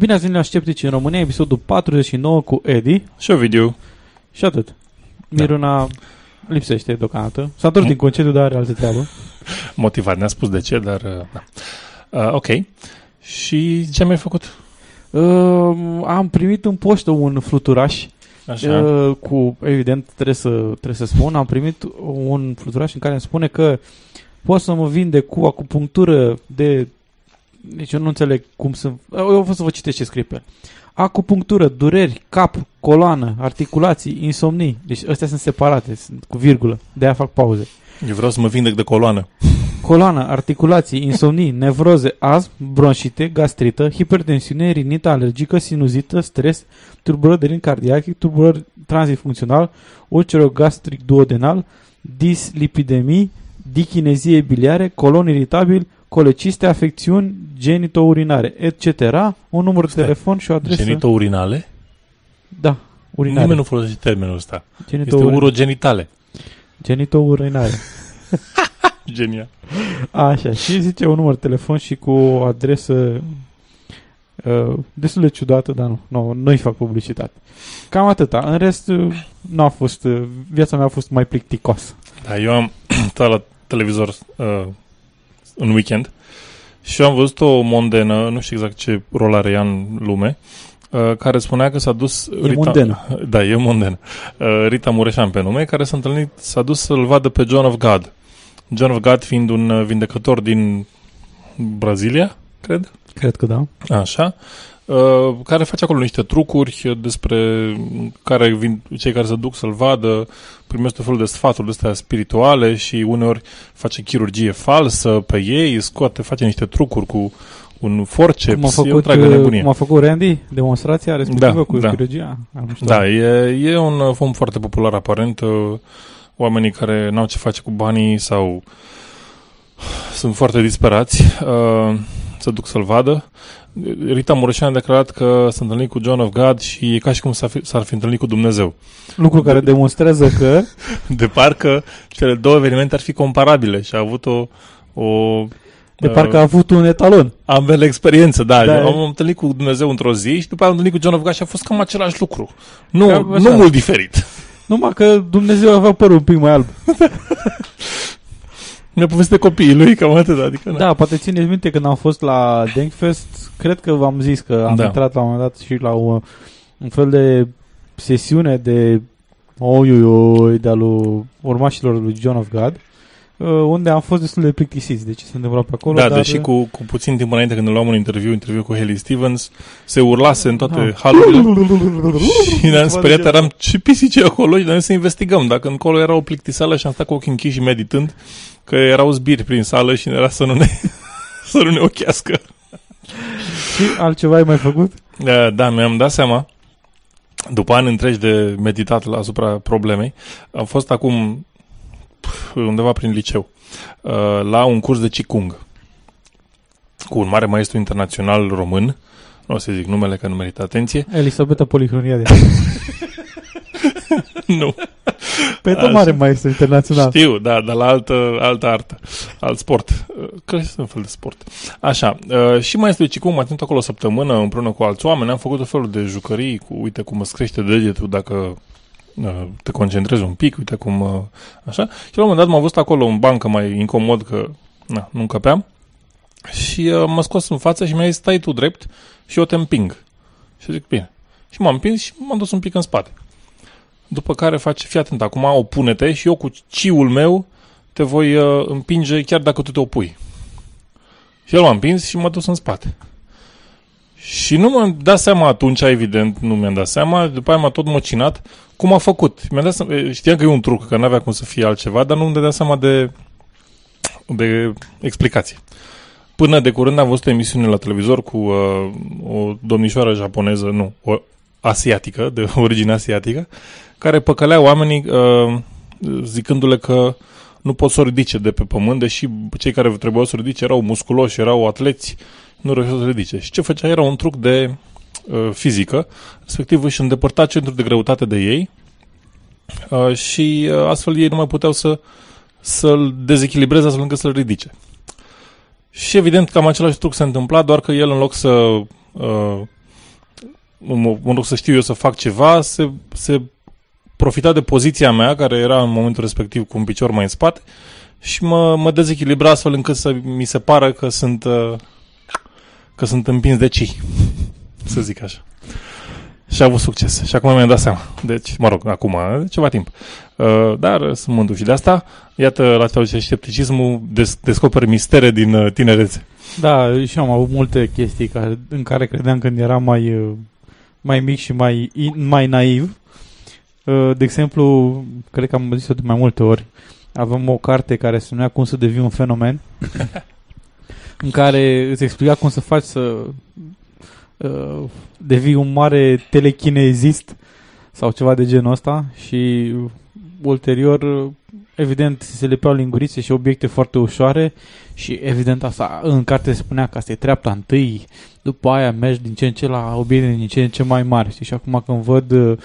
Bine ați venit la Sceptici în România, episodul 49 cu Edi Și Ovidiu. și atât. Miruna lipsește deocamdată. S-a întors Mm. din concediu, dar are altă treabă. Motivat, ne-a spus de ce, dar... uh, Da. Uh, ok. Și ce mi-ai făcut? Uh, am primit în poștă un fluturaș Așa. uh, cu, evident, trebuie să, trebuie să spun, am primit un fluturaș în care îmi spune că pot să mă vinde cu acupunctură de... Deci eu nu înțeleg cum să... Eu o să vă citesc ce scrie pe el. Acupunctură, dureri, cap, coloană, articulații, insomnii. Deci astea sunt separate, sunt cu virgulă. De-aia fac pauze. Eu vreau să mă vindec de coloană. Coloană, articulații, insomnii, nevroze, astm, bronșite, gastrită, hipertensiune, rinită alergică, sinuzită, stres, tulburări de rin cardiac, tulburări tranzit funcțional, ulcerogastric duodenal, dislipidemii, dichinezie biliare, colon iritabil, coleciste, afecțiuni genitourinare, etc. Un număr de Stai. telefon și o adresă. Genitourinale? Da, urinare. Nimeni nu folosește termenul ăsta. Este Genitourinare. urogenitale. Genitourinare. Genial. Așa, și zice un număr de telefon și cu o adresă uh, destul de ciudată, dar nu, nu, nu-i fac publicitate. Cam atâta. În rest, uh, nu a fost, uh, viața mea a fost mai plicticoasă. Da, eu am stat la televizor uh, în weekend și am văzut o mondenă, nu știu exact ce rol are ea în lume, uh, care spunea că s-a dus... E mondenă. Da, e mondenă. Uh, Rita Mureșan pe nume, care s-a întâlnit, s-a dus să-l vadă pe John of God. John of God fiind un uh, vindecător din Brazilia, cred. Cred că da. Așa. Uh, care face acolo niște trucuri despre care vin, cei care se duc să-l vadă, primesc tot felul de sfaturi de astea spirituale și uneori face chirurgie falsă pe ei, scoate, face niște trucuri cu un Cum a forceps, e o făcut, întreagă uh, nebunie. cum a făcut Randy, demonstrația respectivă Da, cu da. chirurgia. Am știut. Da, e, e un uh, om foarte popular aparent. uh, Oamenii care n-au ce face cu banii sau sunt foarte disperați uh, să duc să-l vadă. Rita Mureșan a declarat că s-a întâlnit cu John of God și e ca și cum s-ar fi, s-ar fi întâlnit cu Dumnezeu. Lucru care demonstrează că De parcă cele două evenimente ar fi comparabile și a avut o, o de uh, parcă a avut un etalon. ambele experiențe, da. Da. da. Am întâlnit cu Dumnezeu într-o zi și după aia am întâlnit cu John of God și a fost cam același lucru. Nu, Cam așa. nu mult diferit. Numai că Dumnezeu avea părul un pic mai alb. Mi-a povestit de copiii lui, cam atât, adică... Da, poate țineți minte când am fost la Denkfest, cred că v-am zis că am Da. intrat la un moment dat și la un, un fel de sesiune de oi, oi, oi, de-a lui urmașilor lui John of God, uh, unde am fost destul de plictisiți de ce se întâmpla pe acolo. Da, dar, deși cu, cu puțin timp înainte când îl luam un interviu, interviu cu Haley Stevens, se urlase în toate Da. halurile și ne-am speriat, eram ce pisici e acolo și noi să investigăm. Dacă încolo era o plictisală și am stat cu ochii închiși și meditând, că erau zbiri prin sală și era să nu ne, să nu ne ochească. Și altceva ai mai făcut? Da, Da, mi-am dat seama, după ani întregi de meditat la asupra problemei, am fost acum pf, undeva prin liceu, uh, la un curs de Qigong cu un mare maestru internațional român, nu o să zic numele că nu merită atenție, Elisabeta Polihroniade. nu, Pe tot Așa. mare maestru internațional. știu, da, dar la altă, altă artă, alt sport, Uh, cred că este un fel de sport. Așa, uh, și maestru de Qigong m-a ținut acolo o săptămână împreună cu alți oameni, am făcut o felul de jucării cu, uite cum îți crește degetul dacă uh, te concentrezi un pic, uite cum, uh, așa. Și la un moment dat m-am văzut acolo în bancă mai incomod că na, nu încăpeam și uh, m-a scos în față și mi-a zis, stai tu drept și eu te împing. Și zic, bine. Și m-am împins și m-am dus un pic în spate. După care face, fii atent, acum opune-te și eu cu ciul meu te voi uh, împinge chiar dacă tu te opui. Și el m-a împins și m-a dus în spate. Și nu mi-am dat seama atunci, evident, nu mi-am dat seama, după aia m-a tot măcinat cum a făcut. Mi-am dat seama, e, știam că e un truc, că n-avea cum să fie altceva, dar nu îmi dădeam seama de, de explicație. Până de curând am văzut o emisiune la televizor cu uh, o domnișoară japoneză, nu, o asiatică, de origine asiatică, care păcălea oamenii uh, zicându-le că nu pot să o ridice de pe pământ, deși cei care trebuiau să o ridice erau musculoși, erau atleți, nu reușeau să o ridice. Și ce făcea era un truc de uh, fizică, respectiv își îndepărta centrul de greutate de ei uh, și uh, astfel ei nu mai puteau să, să-l dezechilibreze astfel încât să-l ridice. Și evident cam același truc se întâmpla, doar că el în loc să uh, în loc să știu eu să fac ceva, se, se profita de poziția mea, care era în momentul respectiv cu un picior mai în spate, și mă, mă dezechilibra astfel încât să mi se pară că sunt, uh, că sunt împins de cei, să zic așa. Și a avut succes. Și acum mi-am dat seama. Deci, mă rog, acum, de ceva timp. Uh, dar sunt mândru și de asta. Iată, la fel și scepticismul des- descoperi mistere din uh, tinerețe. Da, și eu am avut multe chestii care, în care credeam când eram mai, uh, mai mic și mai, mai naiv. Uh, de exemplu, cred că am zis-o de mai multe ori, avem o carte care se numea Cum să devii un fenomen, în care îți explica cum să faci să uh, devii un mare telechinezist sau ceva de genul ăsta și ulterior evident se lepeau lingurițe și obiecte foarte ușoare și evident asta în carte se spunea că asta e treapta întâi, după aia mergi din ce în ce la obiecte din ce în ce mai mari știi? și acum când văd uh,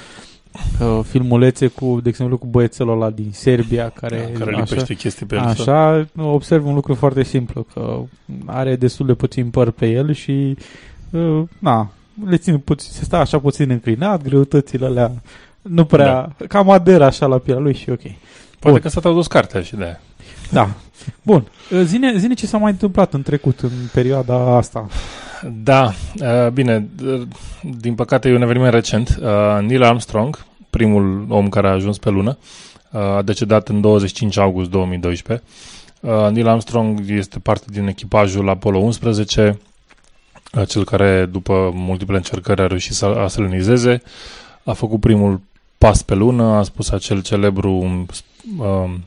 uh, filmulețe cu, de exemplu, cu băiețelul ăla din Serbia care, Da, care lipește chestii pe el. Așa, observ un lucru foarte simplu, că are destul de puțin păr pe el și uh, na, le ține puțin, se stă așa puțin înclinat, greutățile alea nu prea, da. cam aderă așa la pielea lui și ok. Poate că s-a tradus cartea și de aia. Da. Bun. Uh, Zine, zine ce s-a mai întâmplat în trecut, în perioada asta. Da, uh, bine, uh, din păcate e un eveniment recent. Uh, Neil Armstrong, primul om care a ajuns pe lună, uh, a decedat în 25 august 2012. Uh, Neil Armstrong este parte din echipajul Apollo 11, uh, cel care, după multiple încercări, a reușit să aselenizeze. A făcut primul pas pe lună, a spus acel celebru um, um,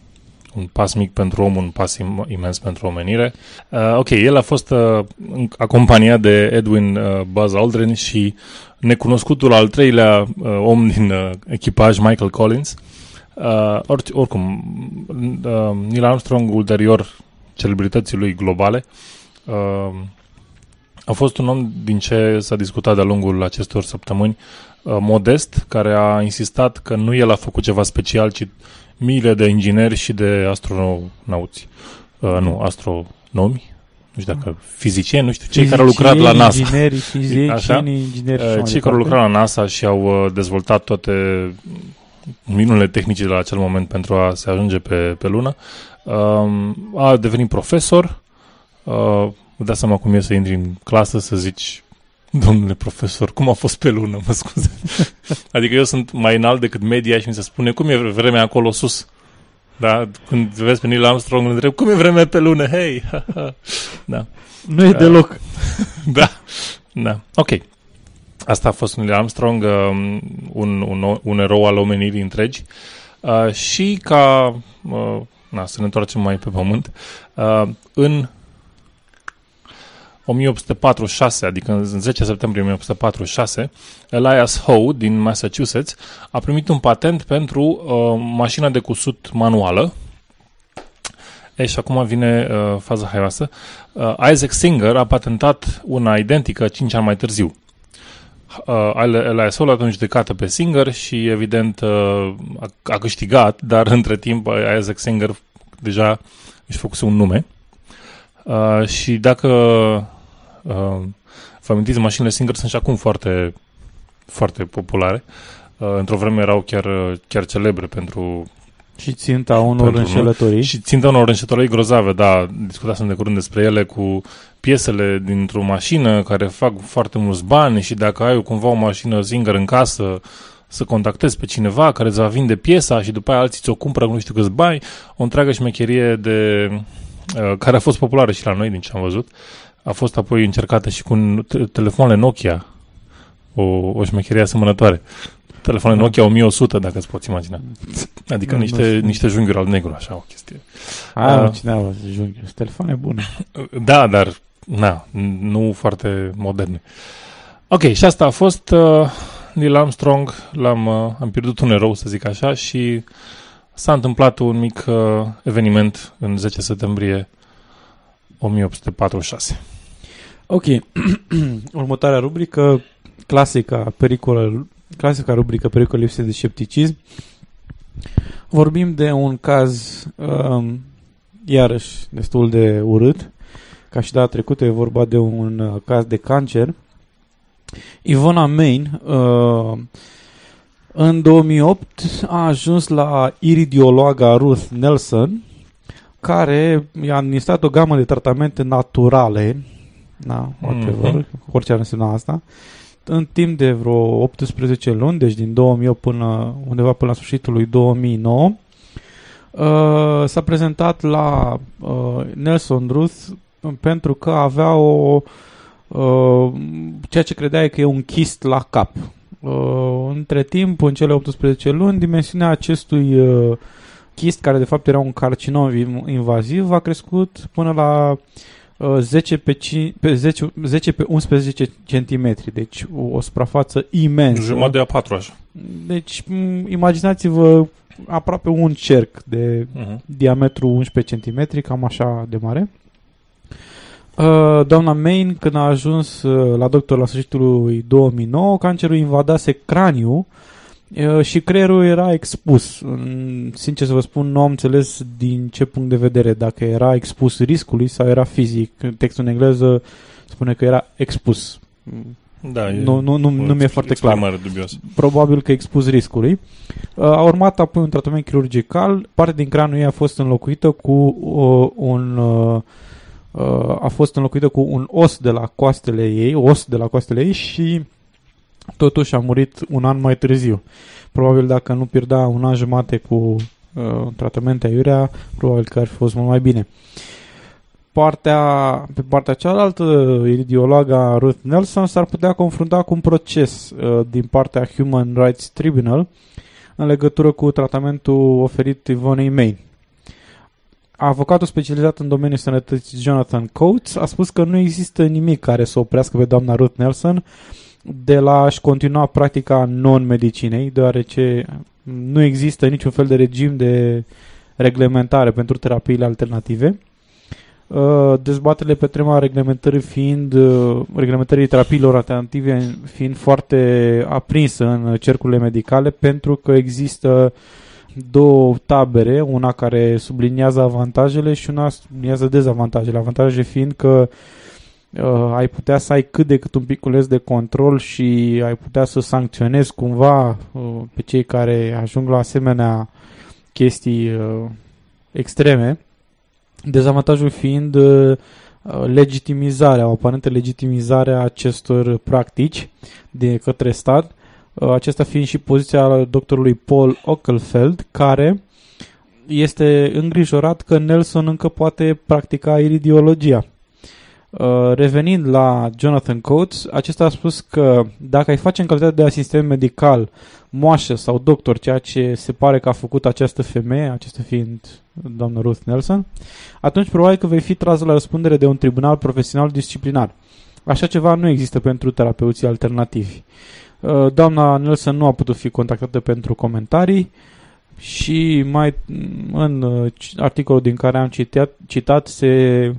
un pas mic pentru om, un pas im- imens pentru omenire. Uh, ok, el a fost uh, în- acompaniat de Edwin uh, Buzz Aldrin și necunoscutul al treilea uh, om din uh, echipaj, Michael Collins. Uh, or, oricum, uh, Neil Armstrong, ulterior celebrității lui globale, uh, a fost un om din ce s-a discutat de-a lungul acestor săptămâni, uh, modest, care a insistat că nu el a făcut ceva special, ci miile de ingineri și de astronauți. Uh, nu, astronomi, nu știu dacă fizicieni, nu știu, cei care au lucrat la NASA. Ingineri, fizicieni, Așa? ingineri și Uh, așa mai Cei care au departe. lucrat la NASA și au uh, dezvoltat toate minunile tehnice de la acel moment pentru a se ajunge pe, pe lună. Um, a devenit profesor. Uh, Vă dați seama cum e să intri în clasă să zici Domnule profesor, cum a fost pe lună, mă scuze. adică eu sunt mai înalt decât media și mi se spune cum e vremea acolo sus. Da, când vezi pe Neil Armstrong, îl întreb, cum e vremea pe lună? Hei! da. Nu e deloc. Da, da. Ok. Asta a fost Neil Armstrong, um, un, un, un erou al omenirii întregi. Uh, și ca, uh, na, să ne întoarcem mai pe pământ, uh, în 1846, adică în 10 septembrie 1846, Elias Howe din Massachusetts a primit un patent pentru uh, mașina de cusut manuală. E, și acum vine uh, faza haioasă. Uh, Isaac Singer a patentat una identică 5 ani mai târziu. Uh, Elias Howe l-a judecată pe Singer și evident uh, a, a câștigat, dar între timp Isaac Singer deja își făcuse un nume. Uh, și dacă uh, vă amintiți, mașinile Singer sunt și acum foarte, foarte populare. Uh, într-o vreme erau chiar, chiar celebre pentru Și ținta unor Pentru înșelătorii. și țintă unor înșelătorii grozave, da, discutasem de curând despre ele cu piesele dintr-o mașină care fac foarte mulți bani și dacă ai cumva o mașină Singer în casă, să contactezi pe cineva care îți va vinde piesa și după aia alții ți-o cumpără cu nu știu câți bani, o întreagă șmecherie de, uh, care a fost populară și la noi din ce am văzut. A fost apoi încercată și cu te- telefoanele Nokia, o, o șmecherie asemănătoare. Telefoanele Nokia 1100, dacă îți poți imagina. Adică Nu, niște, nu știu. niște junghiuri al negru, așa o chestie. Aia, Ah. uh, cine a văzut junghiuri? Sunt telefoane bune. Da, dar na, nu foarte moderne. Ok, și asta a fost uh, Neil Armstrong, l-am uh, am pierdut un erou, să zic așa, și s-a întâmplat un mic uh, eveniment în 10 septembrie 1846. Ok, următoarea rubrică, clasica, pericolă, clasica rubrică pericole lipse de scepticism. Vorbim de un caz, um, iarăși, destul de urât. Ca și data trecută e vorba de un uh, caz de cancer. Ivona Main, uh, în 2008, a ajuns la iridiologa Ruth Nelson, care i-a administrat o gamă de tratamente naturale, da, whatever, Mhm. orice ar însemna asta, în timp de vreo 18 luni, deci din 2008 până undeva până la sfârșitul lui 2009, uh, s-a prezentat la uh, Nelson Ruth pentru că avea o uh, ceea ce credea că e un chist la cap. Uh, între timp, în cele 18 luni, dimensiunea acestui uh, chist, care de fapt era un carcinom inv- invaziv, a crescut până la uh, 10 pe, 5, pe 10, 10 pe 11 cm, deci o, o suprafață imensă. Jumătate de A4 așa. Deci, m, imaginați-vă aproape un cerc de Uh-huh. diametru 11 cm, cam așa de mare. Uh, Doamna Main, când a ajuns uh, la doctor la sfârșitul lui 2009, cancerul invadase craniul uh, și creierul era expus. Mm, Sincer să vă spun, nu am înțeles din ce punct de vedere, dacă era expus riscului sau era fizic. Textul în engleză spune că era expus. Da, e Nu, nu, nu, nu mi-e foarte clar exprimare dubioasă. probabil că expus riscului. Uh, A urmat apoi un tratament chirurgical, parte din cranul ei a fost înlocuită cu uh, un uh, uh, a fost înlocuită cu un os de la coastele ei, os de la coastele ei și totuși a murit un an mai târziu. Probabil dacă nu pierdea un an jumate cu uh, tratamente aiurea, probabil că ar fi fost mult mai bine. Partea, pe partea cealaltă, iridiologa Ruth Nelson s-ar putea confrunta cu un proces uh, din partea Human Rights Tribunal în legătură cu tratamentul oferit Ivonei May. Avocatul specializat în domeniul sănătății Jonathan Coates a spus că nu există nimic care să oprească pe doamna Ruth Nelson de la a-și continua practica non-medicinei, deoarece nu există niciun fel de regim de reglementare pentru terapiile alternative. Uh, Dezbaterile pe tema reglementării fiind uh, reglementării terapiilor alternative fiind foarte aprinsă în cercurile medicale pentru că există două tabere, una care subliniază avantajele și una subliniază dezavantajele. Avantajele fiind că uh, ai putea să ai cât de cât un piculeț de control și ai putea să sancționezi cumva uh, pe cei care ajung la asemenea chestii uh, extreme. Dezavantajul fiind uh, legitimizarea, o aparentă legitimizare a acestor practici de către stat, uh, acesta fiind și poziția doctorului Paul Ockelfeld, care este îngrijorat că Nelson încă poate practica iridiologia. Uh, Revenind la Jonathan Coates, acesta a spus că dacă ai face în calitate de asistent medical, moașă sau doctor, ceea ce se pare că a făcut această femeie, acesta fiind doamna Ruth Nelson, atunci probabil că vei fi tras la răspundere de un tribunal profesional disciplinar. Așa ceva nu există pentru terapeuții alternativi. Uh, Doamna Nelson nu a putut fi contactată pentru comentarii și mai în uh, articolul din care am citat, citat se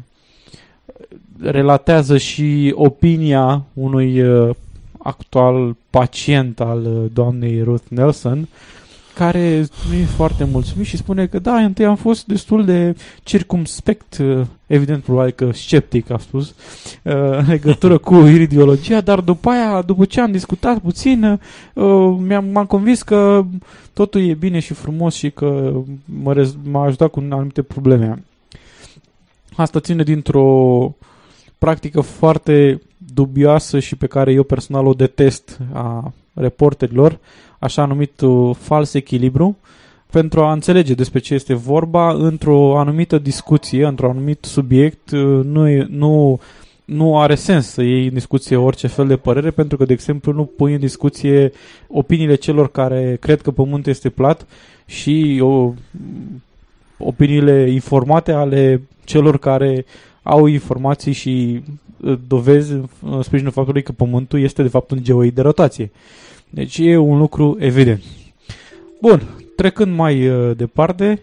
relatează și opinia unui uh, actual pacient al uh, doamnei Ruth Nelson care nu e foarte mulțumit și spune că da, întâi am fost destul de circumspect, uh, evident probabil că sceptic a spus, uh, în legătură cu iridiologia, dar după aia, după ce am discutat puțin, uh, mi-am, m-am convins că totul e bine și frumos și că mă rez- m-a ajutat cu anumite probleme. Asta ține dintr-o practică foarte dubioasă și pe care eu personal o detest a reporterilor, așa numit uh, fals echilibru, pentru a înțelege despre ce este vorba într-o anumită discuție, într-un anumit subiect, uh, nu, e- nu nu are sens să iei în discuție orice fel de părere, pentru că, de exemplu, nu pui în discuție opiniile celor care cred că pământul este plat și o, opiniile informate ale celor care au informații și uh, dovezi în sprijinul faptului că pământul este, de fapt, un geoid de rotație. Deci e un lucru evident. Bun, trecând mai uh, departe,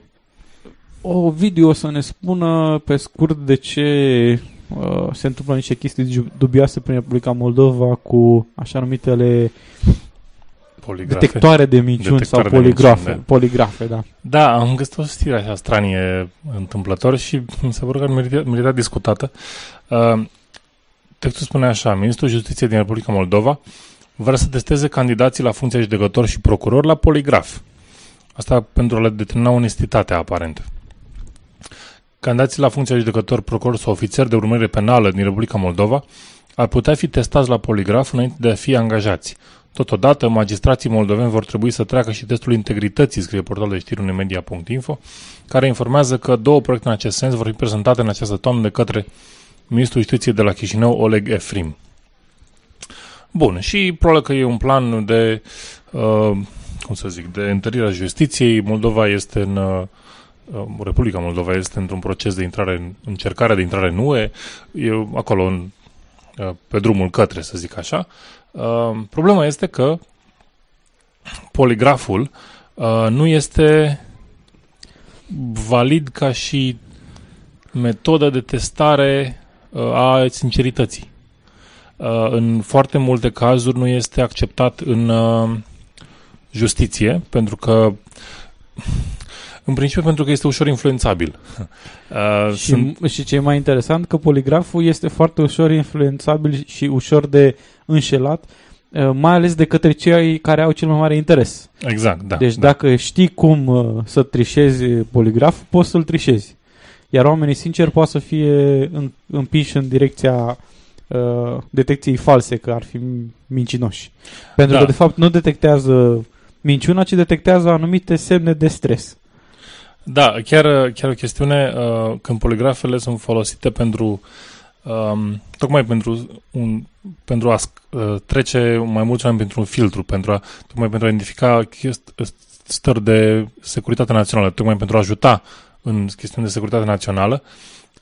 o video o să ne spună pe scurt de ce uh, se întâmplă niște chestii dubioase prin Republica Moldova cu așa numitele Poligrafe. detectoare de minciuni Detectoare sau de poligrafe. minciuni, poligrafe, da. Da, am găsit o știre așa stranie întâmplător și mi se pare că merita, merita discutată. Uh, textul spune așa, Ministrul Justiției din Republica Moldova vrea să testeze candidații la funcția judecător și procuror la poligraf. Asta pentru a le determina onestitatea, aparent. Candidații la funcția judecător, procuror sau ofițer de urmărire penală din Republica Moldova ar putea fi testați la poligraf înainte de a fi angajați. Totodată, magistrații moldoveni vor trebui să treacă și testul integrității, scrie portalul de știri unemedia.info, care informează că două proiecte în acest sens vor fi prezentate în această toamnă de către Ministrul Justiției de la Chișinău, Oleg Efrim. Bun, și probabil că e un plan de, uh, cum să zic, de întărirea justiției. Moldova este în, uh, Republica Moldova este într-un proces de intrare, încercare de intrare în UE, e acolo în, uh, pe drumul către, să zic așa. Uh, problema este că poligraful uh, nu este valid ca și metodă de testare uh, a sincerității. Uh, în foarte multe cazuri nu este acceptat în uh, justiție, pentru că în principiu pentru că este ușor influențabil. Uh, și, sunt... și ce e mai interesant, că poligraful este foarte ușor influențabil și ușor de înșelat, uh, mai ales de către cei care au cel mai mare interes. Exact, da. Deci da. dacă știi cum uh, să trișezi poligraf, poți să-l trișezi. Iar oamenii sinceri poate să fie împiși în direcția uh, detecției false, că ar fi mincinoși. Pentru da. că, de fapt, nu detectează minciuna, ci detectează anumite semne de stres. Da, chiar, chiar o chestiune, uh, când poligrafele sunt folosite pentru, um, tocmai pentru, un, pentru a uh, trece mai mulți oameni pentru un filtru, pentru a, tocmai pentru a identifica stări de securitate națională, tocmai pentru a ajuta în chestiuni de securitate națională,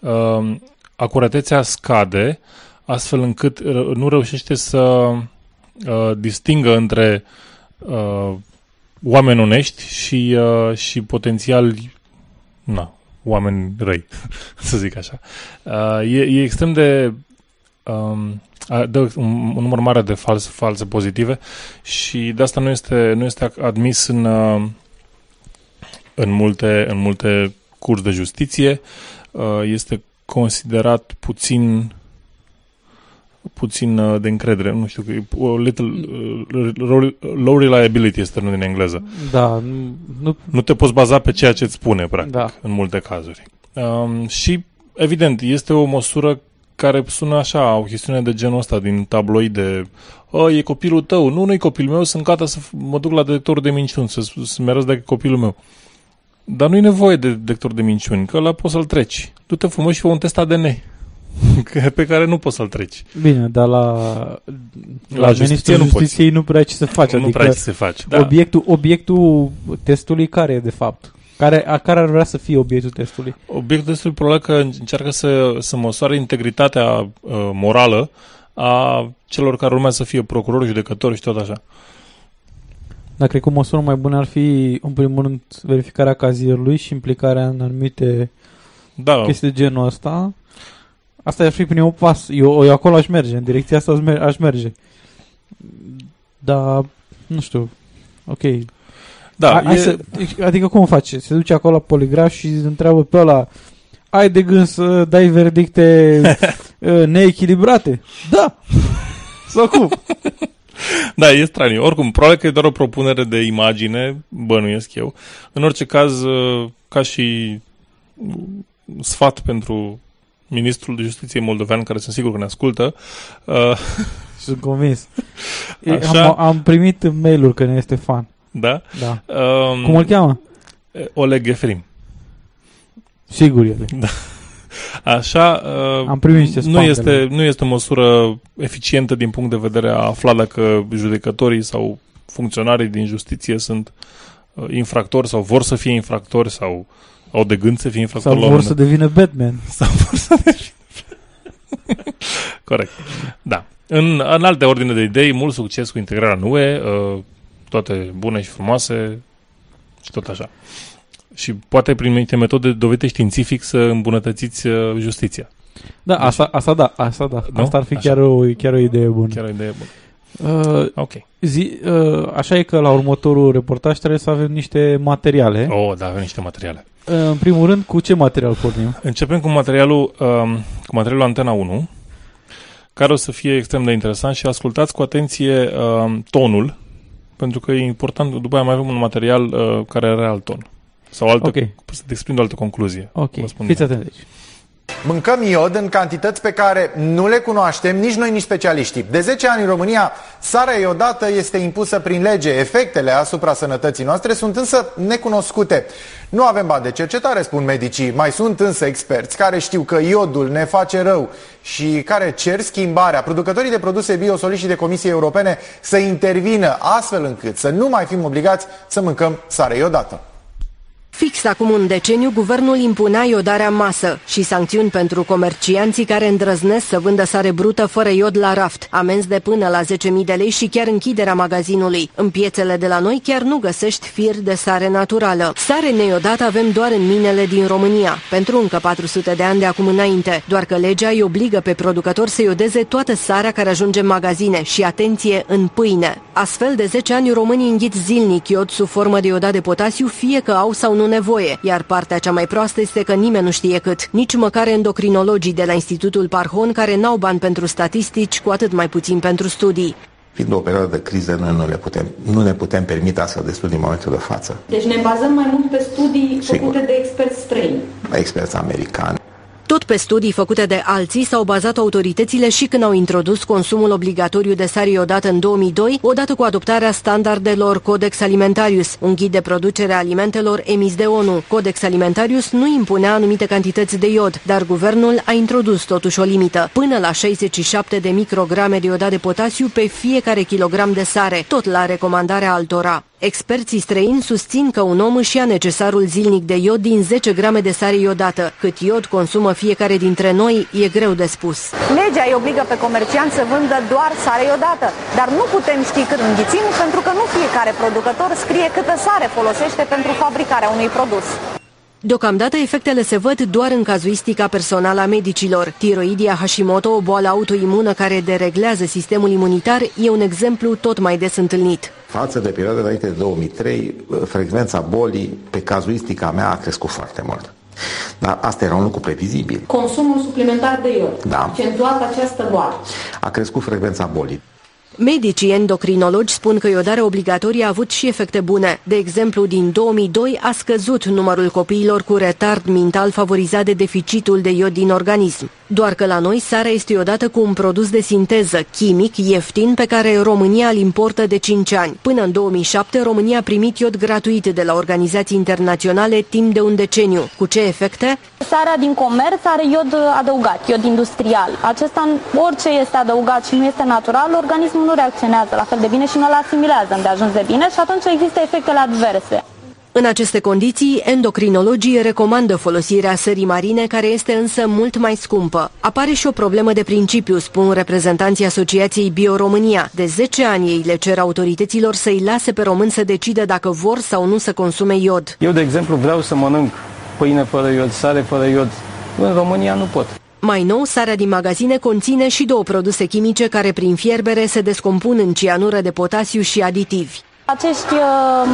uh, acuratețea scade astfel încât uh, nu reușește să uh, distingă între uh, oameni onești și, uh, și potențial na, oameni răi, să zic așa. Uh, e, e extrem de um, dă un, un număr mare de false, false pozitive și de asta nu este, nu este admis în, uh, în, multe, în multe curs de justiție. Uh, este considerat puțin puțin uh, de încredere, nu știu, o little, uh, low reliability este termenul în engleză. Da. Nu, nu te poți baza pe ceea ce îți spune, practic, da. în multe cazuri. Um, și, evident, este o măsură care sună așa, o chestiune de genul ăsta, din tabloide. O, e copilul tău. Nu, nu e copilul meu, sunt gata să mă duc la detector de minciuni, să, să-mi arăți dacă e copilul meu. Dar nu e nevoie de detector de minciuni, că la poți să-l treci. Du-te frumos și fă un test ADN. Pe care nu poți să-l treci. Bine, dar la, la, la Ministrul nu Justiției nu prea ce să faci. Nu adică prea ce să faci, da. Obiectul, obiectul testului care e, de fapt? Care, a care ar vrea să fie obiectul testului? Obiectul testului probabil că încearcă să, să măsoare integritatea uh, morală a celor care urmează să fie procurori, judecători și tot așa. Dar cred că o măsură mai bună ar fi, în primul rând, verificarea cazierului și implicarea în anumite da. chestii de genul ăsta. Asta ar fi primul pas. Eu, eu acolo aș merge, în direcția asta aș merge. Dar, nu știu, ok. Da, A, e... să, adică cum face? Se duce acolo la poligraf și întreabă pe ăla ai de gând să dai verdicte uh, neechilibrate? Da! Sau cum? Da, e straniu. Oricum, probabil că e doar o propunere de imagine, bănuiesc eu. În orice caz, uh, ca și sfat pentru ministrul de justiție moldovean, care sunt sigur că ne ascultă. Uh, sunt convins. Așa? Am, am primit mail-uri că ne este fan. Da? Da. Um, Cum îl cheamă? Oleg Efrim. Sigur el. Da. Așa, uh, Am primit niște nu spamele. este, nu este o măsură eficientă din punct de vedere a afla dacă judecătorii sau funcționarii din justiție sunt uh, infractori sau vor să fie infractori sau au de gând să fie infractori Sau la un vor să moment devină Batman. sau vor să devină. Corect. Da. În, în alte ordine de idei, mult succes cu integrarea în UE, uh, toate bune și frumoase și tot așa. Și poate prin niște metode dovedite științific să îmbunătățiți uh, justiția. Da, asta, asta da, asta da. Nu? Asta ar fi Așa. chiar o, chiar o idee bună. Chiar o idee bună. Uh, Ok. zi, uh, așa e că la următorul reportaj trebuie să avem niște materiale. Oh, da, avem niște materiale. Uh, în primul rând, cu ce material pornim? Începem cu materialul, um, cu materialul Antena 1, care o să fie extrem de interesant și ascultați cu atenție um, tonul, pentru că e important, după aia mai avem un material uh, care are alt ton. Sau altă, Ok. să te exprind o altă concluzie. Ok, Vă spun fiți eu. atenți aici. Mâncăm iod în cantități pe care nu le cunoaștem nici noi, nici specialiștii. De 10 ani în România, sarea iodată este impusă prin lege. Efectele asupra sănătății noastre sunt însă necunoscute. Nu avem bani de cercetare, spun medicii. Mai sunt însă experți care știu că iodul ne face rău și care cer schimbarea. Producătorii de produse bio solicită de Comisiei Europene să intervină astfel încât să nu mai fim obligați să mâncăm sare iodată. Fix acum un deceniu, guvernul impunea iodarea în masă și sancțiuni pentru comercianții care îndrăznesc să vândă sare brută fără iod la raft, amenzi de până la 10.000 de lei și chiar închiderea magazinului. În piețele de la noi chiar nu găsești fir de sare naturală. Sare neiodată avem doar în minele din România, pentru încă 400 de ani de acum înainte, doar că legea îi obligă pe producător să iodeze toată sarea care ajunge în magazine și, atenție, în pâine. Astfel, de 10 ani, românii înghit zilnic iod sub formă de iodat de potasiu, fie că au sau nu nevoie, iar partea cea mai proastă este că nimeni nu știe cât. Nici măcar endocrinologii de la Institutul Parhon, care n-au bani pentru statistici, cu atât mai puțin pentru studii. Fiind o perioadă de criză, noi nu, le putem, nu ne putem permite astfel de studii în momentul de față. Deci ne bazăm mai mult pe studii Sigur. făcute de experți străini. Experți americani. Tot pe studii făcute de alții s-au bazat autoritățile și când au introdus consumul obligatoriu de sare iodată în 2002, odată cu adoptarea standardelor Codex Alimentarius, un ghid de producere a alimentelor emis de ONU. Codex Alimentarius nu impunea anumite cantități de iod, dar guvernul a introdus totuși o limită, până la 67 de micrograme de iodat de potasiu pe fiecare kilogram de sare, tot la recomandarea altora. Experții străini susțin că un om își ia necesarul zilnic de iod din 10 grame de sare iodată. Cât iod consumă fiecare dintre noi, e greu de spus. Legea îi obligă pe comercianți să vândă doar sare iodată, dar nu putem ști cât înghițim pentru că nu fiecare producător scrie câtă sare folosește pentru fabricarea unui produs. Deocamdată efectele se văd doar în cazuistica personală a medicilor. Tiroidia Hashimoto, o boală autoimună care dereglează sistemul imunitar, e un exemplu tot mai des întâlnit. Față de perioada înainte de 2003, frecvența bolii, pe cazuistica mea, a crescut foarte mult. Dar asta era un lucru previzibil. Consumul suplimentar de iod. Da. Accentuat această boală. A crescut frecvența bolii. Medicii endocrinologi spun că iodarea obligatorie a avut și efecte bune. De exemplu, din 2002 a scăzut numărul copiilor cu retard mental favorizat de deficitul de iod din organism. Doar că la noi sarea este iodată cu un produs de sinteză, chimic, ieftin, pe care România îl importă de 5 ani. Până în 2007, România a primit iod gratuit de la organizații internaționale timp de un deceniu. Cu ce efecte? Sarea din comerț are iod adăugat, iod industrial. Acesta, orice este adăugat și nu este natural, organismul nu reacționează la fel de bine și nu îl asimilează de ajuns de bine și atunci există efectele adverse. În aceste condiții, endocrinologii recomandă folosirea sării marine, care este însă mult mai scumpă. Apare și o problemă de principiu, spun reprezentanții Asociației Bio-România. De 10 ani ei le cer autorităților să-i lase pe români să decidă dacă vor sau nu să consume iod. Eu, de exemplu, vreau să mănânc pâine fără iod, sare fără iod. În România nu pot. Mai nou, sarea din magazine conține și două produse chimice care prin fierbere se descompun în cianură de potasiu și aditivi. Acești uh,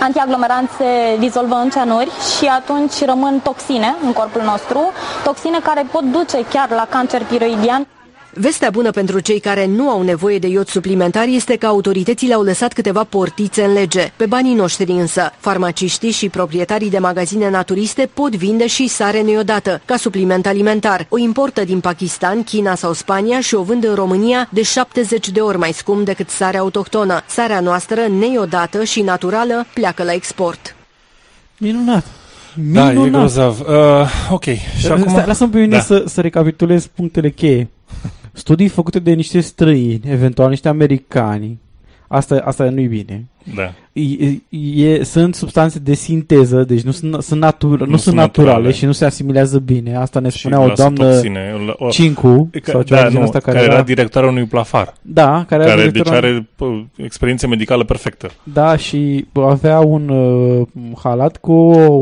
antiaglomeranți se dizolvă în cianuri și atunci rămân toxine în corpul nostru, toxine care pot duce chiar la cancer tiroidian. Vestea bună pentru cei care nu au nevoie de iod suplimentar este că autoritățile au lăsat câteva portițe în lege. Pe banii noștri însă, farmaciștii și proprietarii de magazine naturiste pot vinde și sare neiodată, ca supliment alimentar. O importă din Pakistan, China sau Spania și o vând în România de 70 de ori mai scump decât sarea autohtonă. Sarea noastră, neiodată și naturală, pleacă la export. Minunat. Da, e Minunat. grozav. Uh, ok, și acum... Stai, lasă-mi pe mine Da. să, să recapitulez punctele cheie. Studii făcute de niște străini, eventual niște americani. Asta, asta nu-i bine. Da. E, e, sunt substanțe de sinteză, deci nu sunt, sunt, natur, nu, Nu sunt sunt naturale, naturale. și nu se asimilează bine. Asta ne Și spunea o lasă doamnă toxine. La- o- Cincu, Că- sau ceva da, de genul nu, ăsta, care, care era era- directorul unui plafar. Da, care, era care deci directorul- are pă, experiență medicală perfectă. Da, și avea un uh, halat cu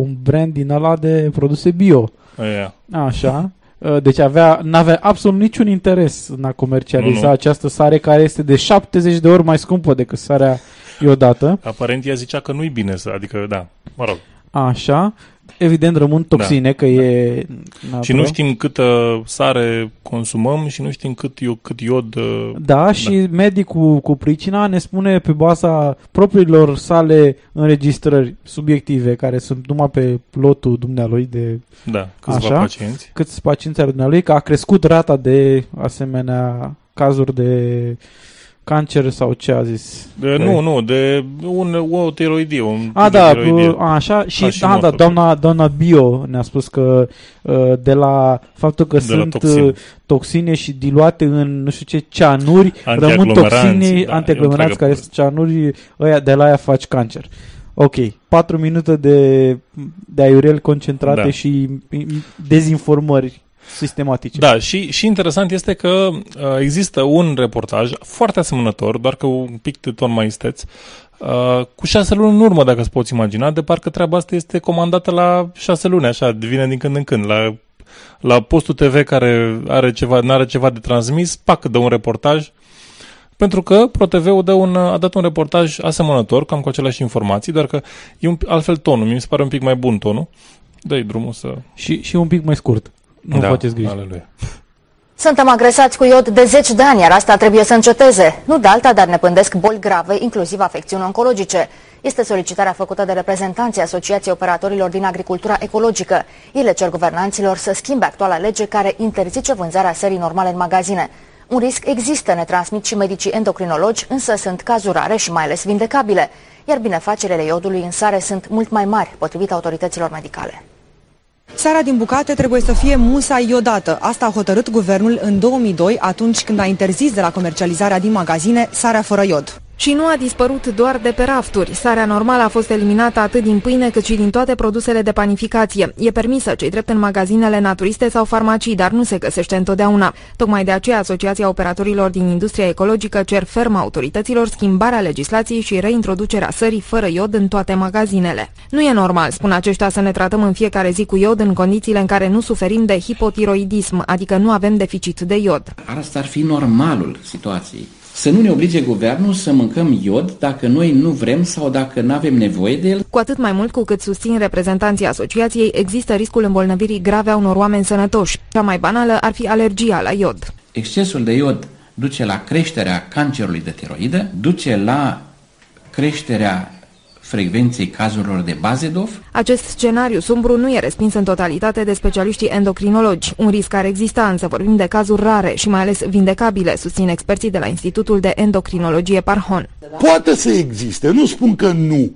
un brand din ăla de produse bio. Aia. Așa. Uh, Deci avea, n-avea absolut niciun interes în a comercializa Nu, nu. această sare care este de 70 de ori mai scumpă decât sarea iodată. Aparent ea zicea că nu-i bine să, adică, da, mă rog. Așa. Evident rămân toxine, că e... Da. Și nu știm câtă sare consumăm și nu știm cât, io- cât iod... uh, Da, și medicul cu pricina ne spune pe baza propriilor sale înregistrări subiective, care sunt numai pe lotul dumnealui de Da, câțiva așa, pacienți. câți pacienți are dumnealui, că a crescut rata de asemenea cazuri de cancer sau ce a zis? De, nu, nu, de un, o tiroidie. Un A, tip de da, tiroidie. a, așa, și, Ca și da, da, mortul. doamna, doamna Bio ne-a spus că uh, de la faptul că De la sunt toxine. uh, toxine și diluate în nu știu ce ceanuri, rămân Antiaglomeranți, toxine, da, e o antiaglomeranți întreagă care sunt ceanuri, ăia, de la aia faci cancer. Ok, 4 minute de, de aiurel concentrate Da. și mm, dezinformări sistematice. Da, și, și interesant este că uh, există un reportaj foarte asemănător, doar că un pic de ton mai isteț, uh, cu șase luni în urmă, dacă îți poți imagina, de parcă treaba asta este comandată la șase luni, așa, vine din când în când, la, la postul TV care are ceva, n-are ceva de transmis, pac, dă un reportaj, pentru că ProTV-ul dă un, a dat un reportaj asemănător, cam cu aceleași informații, doar că e un, altfel tonul, mi se pare un pic mai bun tonul. Dă-i drumul să... Și, și un pic mai scurt. Nu Da, faceți griji. aleluia. Suntem agresați cu iod de zeci de ani, iar asta trebuie să înceteze. Nu de alta, dar ne pândesc boli grave, inclusiv afecțiuni oncologice. Este solicitarea făcută de reprezentanții Asociației Operatorilor din Agricultura Ecologică. Ei le cer guvernanților să schimbe actuala lege care interzice vânzarea serii normale în magazine. Un risc există, ne transmit și medicii endocrinologi, însă sunt cazuri rare și mai ales vindecabile. Iar binefacerele iodului în sare sunt mult mai mari, potrivit autorităților medicale. Sarea din bucate trebuie să fie musa iodată. Asta a hotărât guvernul în 2002, atunci când a interzis de la comercializarea din magazine sarea fără iod. Și nu a dispărut doar de pe rafturi. Sarea normală a fost eliminată atât din pâine cât și din toate produsele de panificație. E permisă cei drept în magazinele naturiste sau farmacii, dar nu se găsește întotdeauna. Tocmai de aceea Asociația Operatorilor din Industria Ecologică cer ferm autorităților schimbarea legislației și reintroducerea sării fără iod în toate magazinele. Nu e normal, spun aceștia, să ne tratăm în fiecare zi cu iod în condițiile în care nu suferim de hipotiroidism, adică nu avem deficit de iod. Asta ar fi normalul situației. Să nu ne oblige guvernul să mâncăm iod dacă noi nu vrem sau dacă nu avem nevoie de el. Cu atât mai mult cu cât susțin reprezentanții asociației, există riscul îmbolnăvirii grave a unor oameni sănătoși. Cea mai banală ar fi alergia la iod. Excesul de iod duce la creșterea cancerului de tiroidă, duce la creșterea frecvenței cazurilor de Bazedov. Acest scenariu sumbru nu e respins în totalitate de specialiștii endocrinologi. Un risc care exista, însă vorbim de cazuri rare și mai ales vindecabile, susțin experții de la Institutul de Endocrinologie Parhon. Poate să existe, nu spun că nu.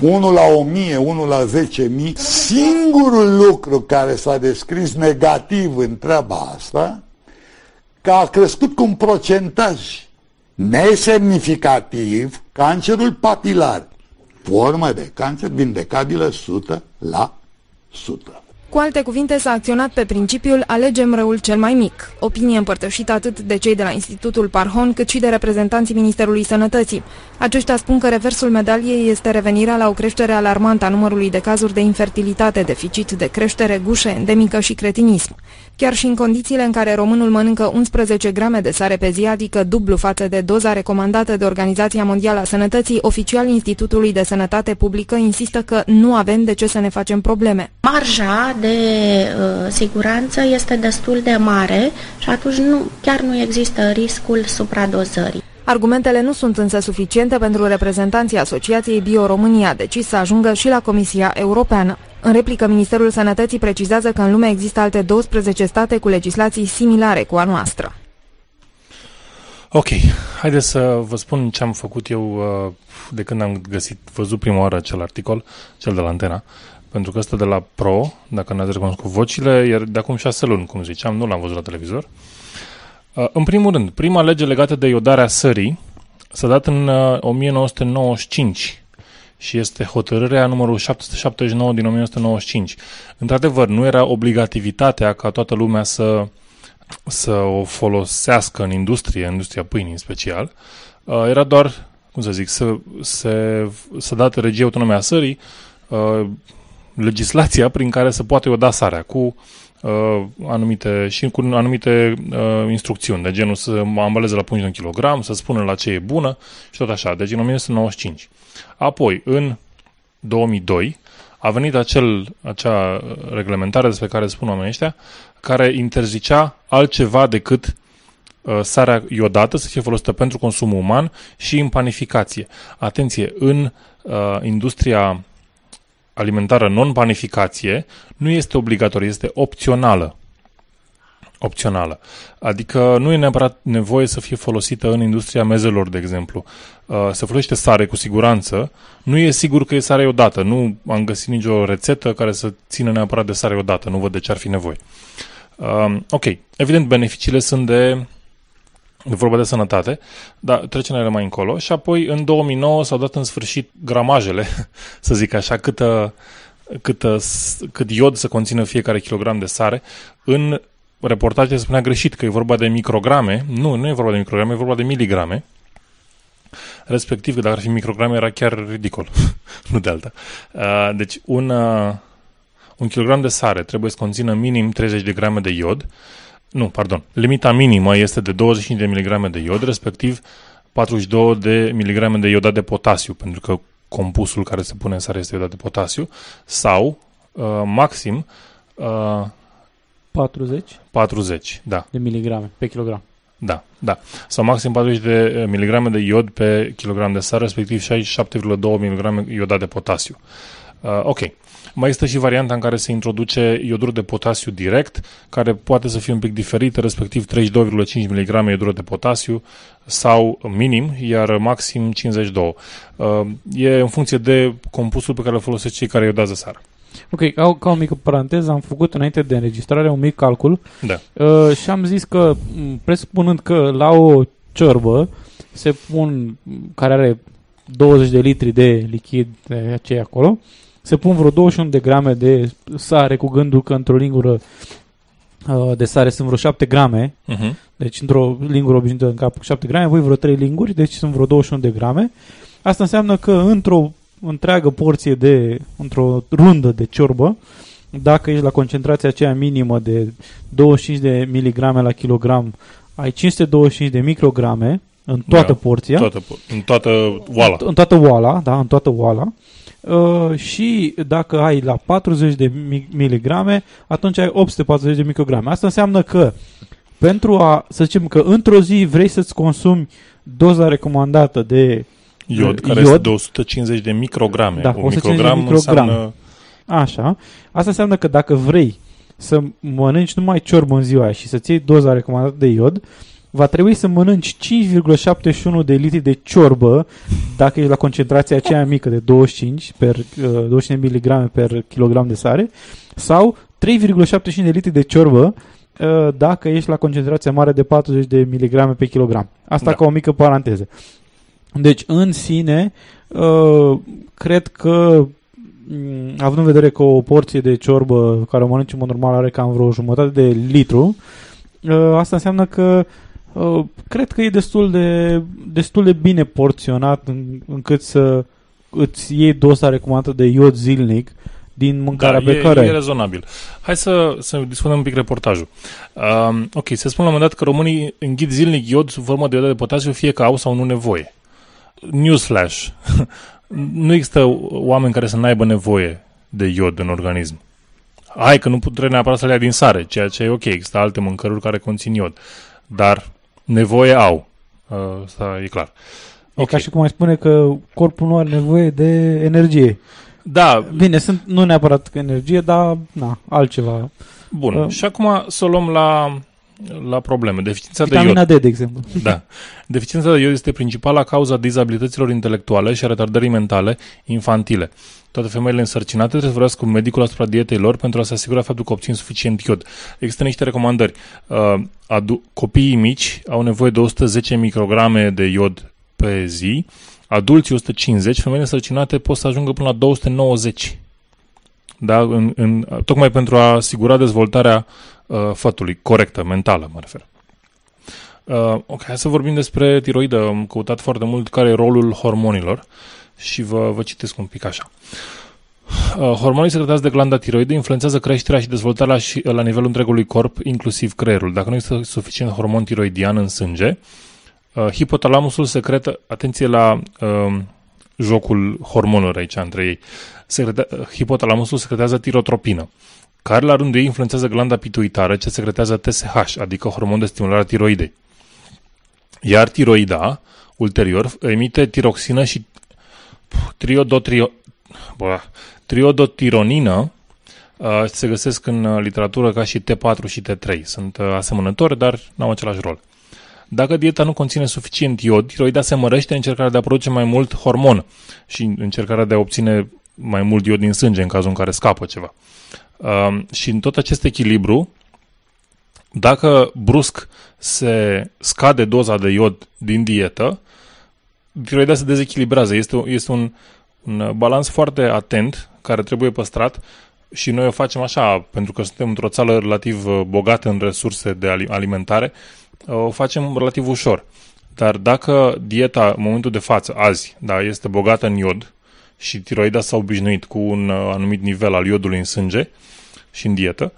1 la 1000, 1 la 10.000. Singurul lucru care s-a descris negativ în treaba asta, că a crescut cu un procentaj nesemnificativ cancerul papilar. Formă de cancer vindecabilă 100 la 100. Cu alte cuvinte, s-a acționat pe principiul alegem răul cel mai mic, opinie împărtășită atât de cei de la Institutul Parhon, cât și de reprezentanții Ministerului Sănătății. Aceștia spun că reversul medaliei este revenirea la o creștere alarmantă a numărului de cazuri de infertilitate, deficit de creștere, gușe endemică și cretinism. Chiar și în condițiile în care românul mănâncă 11 grame de sare pe zi, adică dublu față de doza recomandată de Organizația Mondială a Sănătății, oficial Institutului de Sănătate Publică insistă că nu avem de ce să ne facem probleme. Marja de uh, siguranță este destul de mare și atunci nu, chiar nu există riscul supradozării. Argumentele nu sunt însă suficiente pentru reprezentanții Asociației Bio-România, decis să ajungă și la Comisia Europeană. În replică, Ministerul Sănătății precizează că în lume există alte 12 state cu legislații similare cu a noastră. Ok, haideți să vă spun ce am făcut eu uh, de când am găsit, văzut prima oară acel articol, cel de la Antena. pentru că ăsta de la Pro, dacă n-ați recunoscut vocile, e de acum șase luni, cum ziceam, nu l-am văzut la televizor. Uh, în primul rând, prima lege legată de iodarea sării s-a dat în uh, 1995 și este hotărârea numărul 779 din 1995. Într-adevăr, nu era obligativitatea ca toată lumea să, să o folosească în industrie, în industria pâinii în special. Uh, era doar, cum să zic, să, să, să dată regie autonomia sării uh, legislația prin care să poate da sarea cu uh, anumite, și cu anumite uh, instrucțiuni, de genul să mă ambaleze la pungi de un kilogram, să spună la ce e bună și tot așa, deci în 1995. Apoi, în 2002, a venit acel, acea reglementare despre care spun oamenii ăștia, care interzicea altceva decât uh, sarea iodată să fie folosită pentru consumul uman și în panificație. Atenție, în uh, industria alimentară non-panificație nu este obligatorie, este opțională. Opțională. Adică nu e neapărat nevoie să fie folosită în industria mezelor, de exemplu. Uh, se folosește sare cu siguranță. Nu e sigur că e sare odată. Nu am găsit nicio rețetă care să țină neapărat de sare odată. Nu văd de ce ar fi nevoie. Uh, ok. Evident, beneficiile sunt de de vorba de sănătate, dar trecem la mai încolo. Și apoi, în 2009, s-au dat în sfârșit gramajele, să zic așa, câtă, câtă, cât iod să conțină fiecare kilogram de sare. În reportaje se spunea greșit că e vorba de micrograme. Nu, nu e vorba de micrograme, e vorba de miligrame. Respectiv, că dacă ar fi micrograme, era chiar ridicol. nu de alta. Uh, deci, un, uh, un kilogram de sare trebuie să conțină minim 30 de grame de iod, nu, pardon, limita minimă este de 25 de mg de iod, respectiv 42 de mg de iodat de potasiu, pentru că compusul care se pune în sare este iodat de potasiu, sau uh, maxim uh, 40 40, da. de miligrame pe kilogram. Da, da. Sau maxim 40 de miligrame de iod pe kilogram de sare, respectiv 67,2 mg iodat de potasiu. Uh, ok. Mai este și varianta în care se introduce iodur de potasiu direct, care poate să fie un pic diferit, respectiv 32,5 mg iodur de potasiu sau minim, iar maxim 52. Uh, e în funcție de compusul pe care îl folosesc cei care iodează sara. Ok, ca, ca o mică paranteză, am făcut înainte de înregistrare un mic calcul Da. uh, și am zis că, m, presupunând că la o ciorbă se pun, care are 20 de litri de lichid de aceea acolo, se pun vreo 21 de grame de sare cu gândul că într-o lingură uh, de sare sunt vreo 7 grame, Mhm. deci într-o lingură obișnuită în cap cu 7 grame, voi vreo 3 linguri, deci sunt vreo 21 de grame. Asta înseamnă că într-o întreagă porție de, într-o rundă de ciorbă, dacă ești la concentrația aceea minimă de 25 de miligrame la kilogram, ai 525 de micrograme în toată Da, porția. Toată, po- în toată oala. În, în toată oala, da, în toată oala. Uh, și dacă ai la 40 de mi- miligrame, atunci ai 840 de micrograme. Asta înseamnă că pentru a, să zicem că într-o zi vrei să-ți consumi doza recomandată de Iod, uh, care este de 150 de micrograme. Da, un 150 de microgram micrograme. înseamnă... Așa. Asta înseamnă că dacă vrei să mănânci numai ciorbă în ziua aia și să-ți iei doza recomandată de iod, va trebui să mănânci 5,71 de litri de ciorbă dacă ești la concentrația aceea mică de 25 per uh, 25 mg per kilogram de sare sau 3,75 de litri de ciorbă uh, dacă ești la concentrația mare de 40 de mg pe kilogram. Asta Da. ca o mică paranteză. Deci, în sine, uh, cred că Mm, având în vedere că o porție de ciorbă care o mănânci în mod normal are cam vreo jumătate de litru, uh, asta înseamnă că uh, cred că e destul de, destul de bine porționat în, încât să îți iei doza recomandată de iod zilnic din mâncarea da, pe e, care e ai. rezonabil. Hai să, să discutăm un pic reportajul. Um, ok, se spune la un moment dat că românii înghit zilnic iod sub formă de iod de potasiu, fie că au sau nu nevoie. Newsflash. nu există oameni care să n-aibă nevoie de iod în organism. Hai că nu putem neapărat să le ia din sare, ceea ce e ok. Există alte mâncăruri care conțin iod. Dar nevoie au. Uh, Asta e clar. E ca și cum ai spune că corpul nu are nevoie de energie. Da. Bine, sunt nu neapărat că energie, dar na, altceva. Bun. Uh, Și acum să o luăm la, la probleme. Deficiența Vitamina de iod. D, de exemplu. Da. Deficiența de iod este principala cauza dizabilităților intelectuale și a retardării mentale infantile. Toate femeile însărcinate trebuie să vorbească cu medicul asupra dietei lor pentru a se asigura faptul că obțin suficient iod. Există niște recomandări. Uh, adu- copiii mici au nevoie de 110 micrograme de iod pe zi, adulții 150, femeile însărcinate pot să ajungă până la 290. Da? În, în, tocmai pentru a asigura dezvoltarea uh, fătului, corectă, mentală, mă refer. Uh, ok, hai să vorbim despre tiroidă. Am căutat foarte mult care e rolul hormonilor și vă, vă citesc un pic așa. Uh, hormonii secretați de glanda tiroidă influențează creșterea și dezvoltarea și, la nivelul întregului corp, inclusiv creierul. Dacă nu există suficient hormon tiroidian în sânge, uh, hipotalamusul secretă, atenție la uh, jocul hormonilor aici între ei, secreta, uh, hipotalamusul secretează tirotropină, care la rândul ei influențează glanda pituitară, ce secretează TSH, adică hormon de stimulare a tiroidei. Iar tiroida, ulterior, emite tiroxină și triodotrio, bă, triodotironină, uh, se găsesc în uh, literatură ca și T4 și T3. Sunt uh, asemănători, dar nu au același rol. Dacă dieta nu conține suficient iod, tiroida se mărește în încercarea de a produce mai mult hormon și în încercarea de a obține mai mult iod din sânge în cazul în care scapă ceva. Uh, și în tot acest echilibru, dacă brusc se scade doza de iod din dietă, tiroida se dezechilibrează. Este, este un, un balans foarte atent care trebuie păstrat și noi o facem așa, pentru că suntem într-o țară relativ uh, bogată în resurse de alimentare, uh, o facem relativ ușor. Dar dacă dieta, în momentul de față, azi, da, este bogată în iod și tiroida s-a obișnuit cu un uh, anumit nivel al iodului în sânge și în dietă,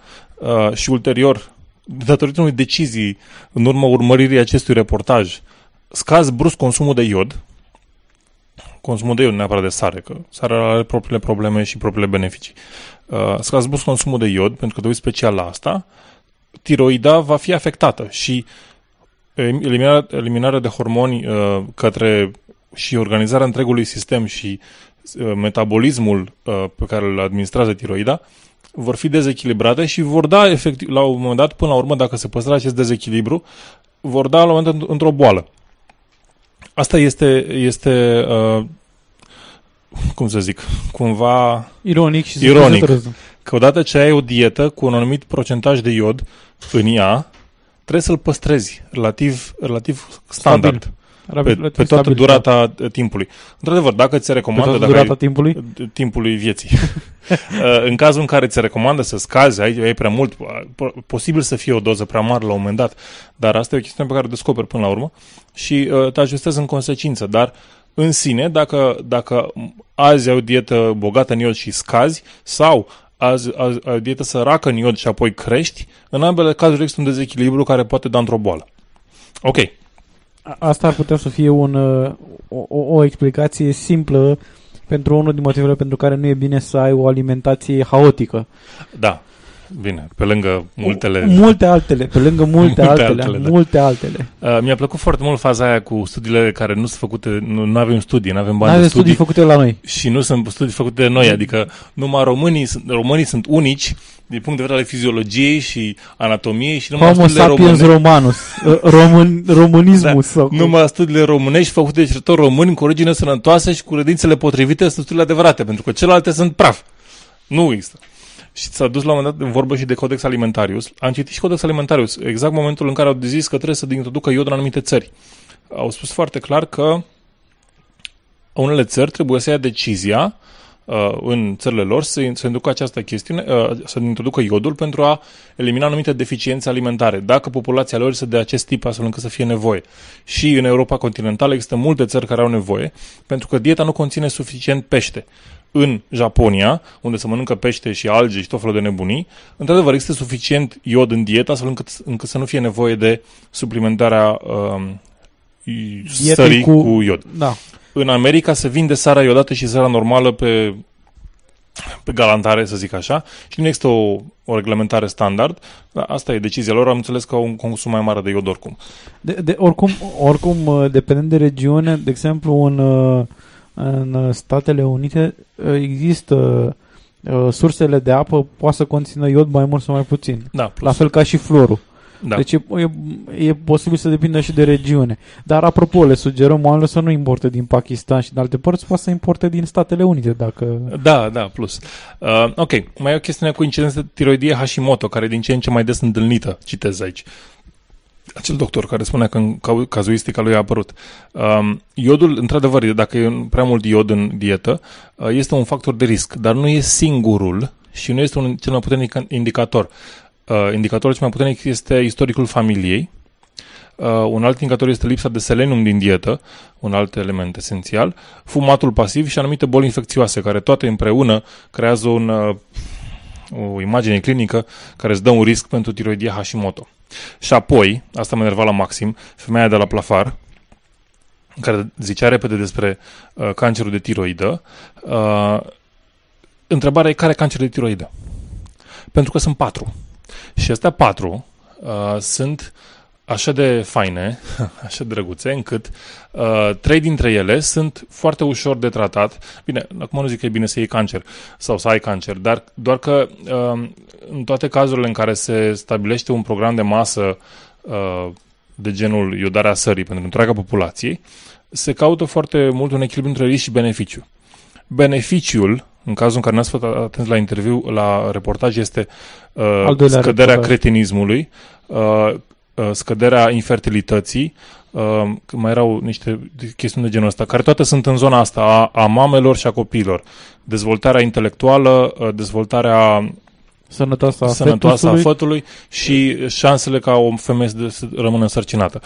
și ulterior, datorită unei decizii, în urma urmăririi acestui reportaj, scazi brusc consumul de iod, consumul de iod, neapărat de sare, că sarea are propriile probleme și propriile beneficii. Uh, scazi brusc consumul de iod, pentru că te uiți special la asta, tiroida va fi afectată și eliminarea, eliminarea de hormoni uh, către și organizarea întregului sistem și uh, metabolismul uh, pe care îl administrează tiroida vor fi dezechilibrate și vor da efectiv, la un moment dat, până la urmă, dacă se păstrează acest dezechilibru, vor da la un moment dat într-o boală. Asta este, este uh, cum să zic, cumva ironic și ironic. Că odată ce ai o dietă cu un anumit procentaj de iod în ea, trebuie să-l păstrezi relativ, relativ standard. Stabil. Pe, pe toată stabil, durata da. timpului. Într-adevăr, dacă ți se recomandă... Pe toată dacă durata ai, timpului? Timpului vieții. în cazul în care ți se recomandă să scazi, ai, ai prea mult, posibil să fie o doză prea mare la un moment dat, dar asta e o chestiune pe care o descoperi până la urmă și uh, te ajustezi în consecință. Dar în sine, dacă, dacă azi ai o dietă bogată în iod și scazi, sau azi, azi ai o dietă săracă în iod și apoi crești, în ambele cazuri există un dezechilibru care poate da într-o boală. Ok. Asta ar putea să fie un, uh, o, o explicație simplă pentru unul din motivele pentru care nu e bine să ai o alimentație haotică. Da. Bine, pe lângă multele... Multe altele, pe lângă multe, multe altele, altele, da. multe altele. Uh, mi-a plăcut foarte mult faza aia cu studiile care nu sunt făcute, nu, nu avem studii, nu avem bani de studii. studii făcute la noi. Și nu sunt studii făcute de noi, adică numai românii, românii sunt unici din punct de vedere al fiziologiei și anatomiei și numai Homo studiile sapiens române... romanus, român, românismus. Da, sau cum. numai studiile românești făcute de cercetători români cu origine sănătoasă și cu credințele potrivite sunt studiile adevărate, pentru că celelalte sunt praf. Nu există. Și s-a dus la un moment dat în vorbă și de Codex Alimentarius. Am citit și Codex Alimentarius, exact momentul în care au zis că trebuie să introducă iod în anumite țări. Au spus foarte clar că unele țări trebuie să ia decizia uh, în țările lor să, să introducă această chestiune, uh, să introducă iodul pentru a elimina anumite deficiențe alimentare, dacă populația lor este de acest tip astfel încât să fie nevoie. Și în Europa continentală există multe țări care au nevoie, pentru că dieta nu conține suficient pește în Japonia, unde se mănâncă pește și alge și tot felul de nebunii, într-adevăr există suficient iod în dietă astfel încât, încât să nu fie nevoie de suplimentarea um, sării cu, cu iod. Da. În America se vinde sarea iodată și sarea normală pe, pe galantare, să zic așa, și nu există o, o reglementare standard. Dar asta e decizia lor. Am înțeles că au un consum mai mare de iod oricum. De, de, oricum, oricum, dependent de regiune, de exemplu, în, în Statele Unite există sursele de apă poate să conțină iod mai mult sau mai puțin. Da, plus. La fel ca și florul. Da. Deci e, e, e posibil să depindă și de regiune. Dar apropo, le sugerăm oamenilor să nu importe din Pakistan și din alte părți, poate să importe din Statele Unite dacă... Da, da, plus. Uh, ok, mai e o chestiune cu incidență de tiroidie Hashimoto, care din ce în ce mai des întâlnită, citez aici. Acel doctor care spunea că în cau- cazuistica lui a apărut. Um, iodul, într-adevăr, dacă e prea mult iod în dietă, uh, este un factor de risc, dar nu e singurul și nu este un cel mai puternic indicator. Uh, indicatorul cel mai puternic este istoricul familiei, Uh, un alt indicator este lipsa de selenium din dietă, un alt element esențial, fumatul pasiv și anumite boli infecțioase, care toate împreună creează un, uh, o imagine clinică care îți dă un risc pentru tiroidie Hashimoto. Și apoi, asta mă enerva la maxim, femeia de la Plafar, care zicea repede despre uh, cancerul de tiroidă, uh, întrebarea e care e cancer de tiroidă? Pentru că sunt patru. Și astea patru uh, sunt așa de faine, așa de drăguțe, încât uh, trei dintre ele sunt foarte ușor de tratat. Bine, acum nu zic că e bine să iei cancer sau să ai cancer, dar doar că uh, în toate cazurile în care se stabilește un program de masă uh, de genul iodarea sării pentru întreaga populație, se caută foarte mult un echilibru între risc și beneficiu. Beneficiul, în cazul în care n-ați fost atent la interviu, la reportaj, este uh, scăderea reportaj. cretinismului, uh, Uh, scăderea infertilității, uh, mai erau niște chestiuni de genul ăsta, care toate sunt în zona asta a, a mamelor și a copiilor. Dezvoltarea intelectuală, uh, dezvoltarea sănătoasă a, sănătoasă a fătului și șansele ca o femeie să, să rămână însărcinată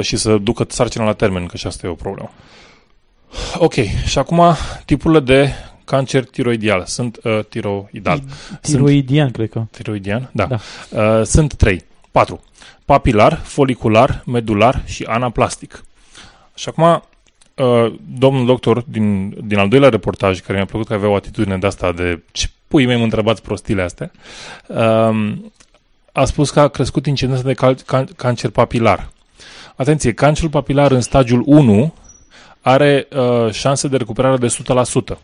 și să ducă sarcina la termen, că și asta e o problemă. Ok, și acum tipurile de cancer tiroidial. Sunt uh, tiroidal. Tiroidian, sunt, cred că. Tiroidian, da. da. Uh, sunt trei, patru papilar, folicular, medular și anaplastic. Și acum, uh, domnul doctor din, din al doilea reportaj, care mi-a plăcut că avea o atitudine de asta de ce pui mei mă întrebați prostile astea, um, a spus că a crescut incidența de cal- can- cancer papilar. Atenție, cancerul papilar în stadiul 1 are uh, șanse de recuperare de 100%.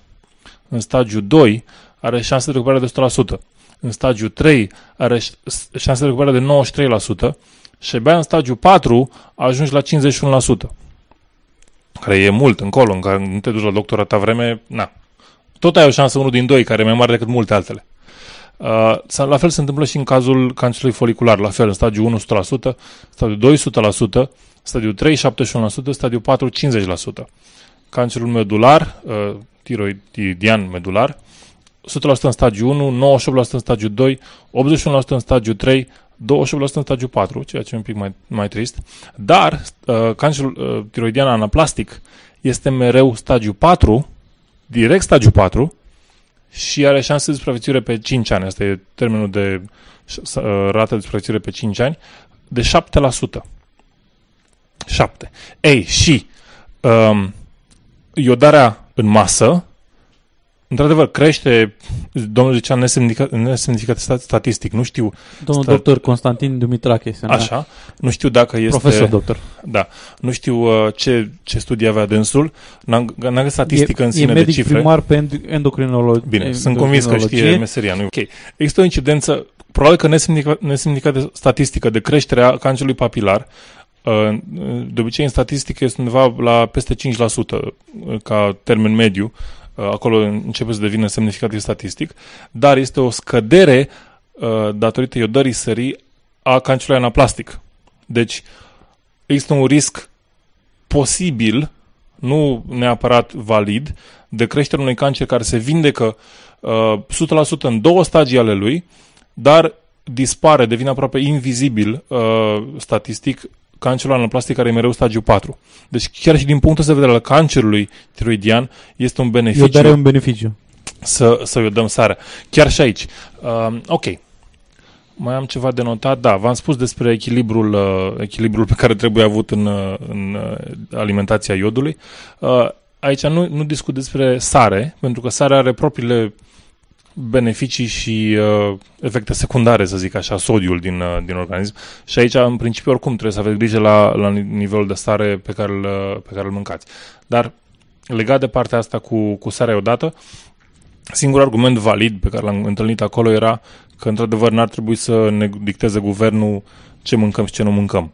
În stadiul 2 are șanse de recuperare de 100% în stadiu 3 are șanse de recuperare de 93% și abia în stadiu 4 ajungi la 51%. Care e mult încolo, în care nu te duci la doctor atâta vreme, na. Tot ai o șansă unul din doi, care e mai mare decât multe altele. Uh, la fel se întâmplă și în cazul cancerului folicular, la fel, în stadiu 1 100%, stadiu 2 100%, stadiu 3 71%, stadiu 4 50%. Cancerul medular, uh, tiroidian medular, 100% în stagiu 1, 98% în stagiu 2, 81% în stagiu 3, 28% în stagiu 4, ceea ce e un pic mai, mai trist. Dar uh, cancerul uh, tiroidian anaplastic este mereu stagiu 4, direct stagiu 4, și are șanse de supraviețuire pe 5 ani. Asta e termenul de uh, rată de supraviețuire pe 5 ani, de 7%. 7. Ei, și um, iodarea în masă într-adevăr, crește, domnul zicea, nesemnificat, nesemnificat statistic. Nu știu... Domnul stat... doctor Constantin Dumitrache. Așa. Nu știu dacă este... Profesor doctor. Da. Nu știu uh, ce, ce studii avea dânsul. N-am, n-am găsit statistică e, în sine e medic de cifre. primar pe endocrinologie. Bine, sunt convins că știe meseria. Nu? Ok. Există o incidență, probabil că nesemnificată statistică de creșterea cancerului papilar, uh, de obicei, în statistică este undeva la peste 5% uh, ca termen mediu Uh, acolo începe să devină semnificativ statistic, dar este o scădere uh, datorită iodării sării a cancerului anaplastic. Deci există un risc posibil, nu neapărat valid, de creșterea unui cancer care se vindecă uh, 100% în două stagii ale lui, dar dispare, devine aproape invizibil uh, statistic cancerul anaplastic care e mereu stadiu 4. Deci chiar și din punctul de vedere al cancerului tiroidian este un beneficiu. Eu un beneficiu. Să, să i dăm sarea. Chiar și aici. Uh, ok. Mai am ceva de notat. Da, v-am spus despre echilibrul, uh, echilibrul pe care trebuie avut în, uh, în uh, alimentația iodului. Uh, aici nu, nu discut despre sare, pentru că sarea are propriile uh, beneficii și uh, efecte secundare, să zic așa, sodiul din, uh, din organism. Și aici, în principiu, oricum trebuie să aveți grijă la, la nivelul de stare pe care, îl, uh, pe care îl mâncați. Dar, legat de partea asta cu, cu sarea odată, singurul argument valid pe care l-am întâlnit acolo era că, într-adevăr, n-ar trebui să ne dicteze guvernul ce mâncăm și ce nu mâncăm.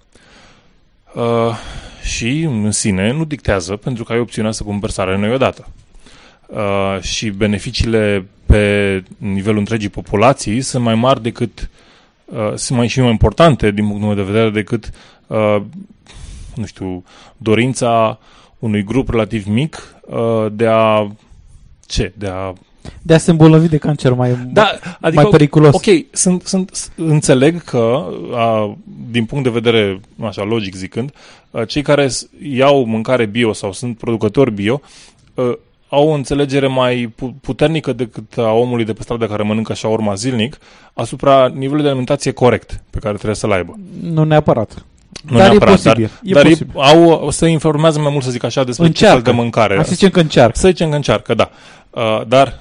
Uh, și în sine nu dictează pentru că ai opțiunea să cumperi sare noi odată. Uh, și beneficiile pe nivelul întregii populații sunt mai mari decât uh, sunt mai și mai importante din punctul meu de vedere decât uh, nu știu, dorința unui grup relativ mic uh, de a ce? De a de a se îmbolnăvi de cancer mai, da, adică, mai periculos. Ok, sunt, sunt, înțeleg că, a, din punct de vedere, așa, logic zicând, a, cei care iau mâncare bio sau sunt producători bio, a, au o înțelegere mai puternică decât a omului de pe stradă care mănâncă așa urma zilnic asupra nivelului de alimentație corect pe care trebuie să-l aibă. Nu neapărat. Nu dar neapărat, e posibil. Dar, e dar posibil. E, au, să informează mai mult, să zic așa, despre încearcă. ce fel de mâncare. Hai să zicem că încearcă. Să zicem că încearcă, da. Uh, dar,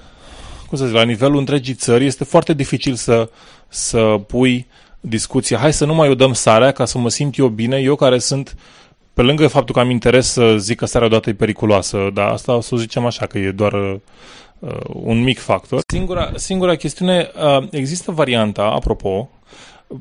cum să zic, la nivelul întregii țări este foarte dificil să, să pui discuția. Hai să nu mai o dăm sarea ca să mă simt eu bine, eu care sunt pe lângă faptul că am interes să zic că sarea odată e periculoasă, dar asta o să o zicem așa, că e doar uh, un mic factor. Singura, singura chestiune, uh, există varianta, apropo,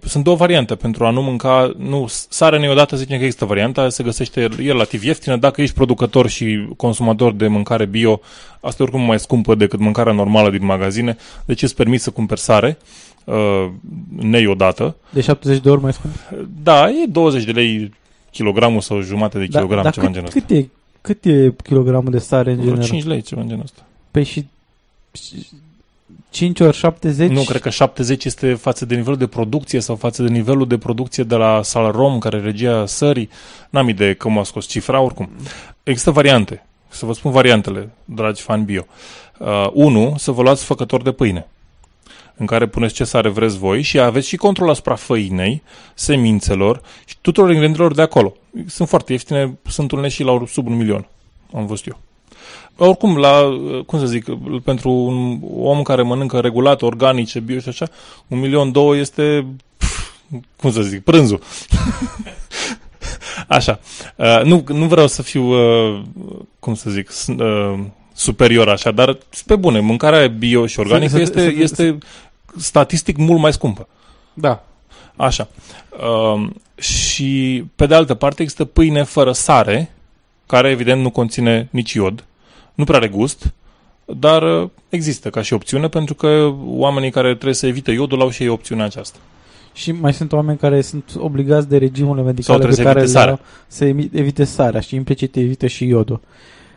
sunt două variante pentru a nu mânca, nu, sarea neodată zicem că există varianta, se găsește e relativ ieftină, dacă ești producător și consumator de mâncare bio, asta e oricum mai scumpă decât mâncarea normală din magazine, deci îți permis să cumperi sare uh, neiodată. De 70 de ori mai scump? Da, e 20 de lei kilogramul sau jumate de kilogram, da, ceva cât, în genul ăsta. cât e, cât e kilogramul de sare în general? 5 lei, ceva în genul ăsta. Păi și 5 ori 70? Nu, cred că 70 este față de nivelul de producție sau față de nivelul de producție de la Salrom, care regia sării. N-am idee cum a scos cifra, oricum. Există variante. Să vă spun variantele, dragi fani bio. Uh, unu, să vă luați făcător de pâine în care puneți ce sare vreți voi și aveți și control asupra făinei, semințelor și tuturor ingredientelor de acolo. Sunt foarte ieftine, sunt unele și la sub un milion, am văzut eu. Oricum, la, cum să zic, pentru un om care mănâncă regulat, organice, bio și așa, un milion două este, pf, cum să zic, prânzul. așa. Uh, nu, nu vreau să fiu, uh, cum să zic, uh, superior așa, dar pe bune, mâncarea bio și organică să, este, să, este statistic mult mai scumpă. Da. Așa. Uh, și pe de altă parte există pâine fără sare, care evident nu conține nici iod, nu prea are gust, dar uh, există ca și opțiune pentru că oamenii care trebuie să evite iodul au și ei opțiunea aceasta. Și mai sunt oameni care sunt obligați de regimurile medicale Sau pe care evite sarea. să evite sarea și implicit evite și iodul.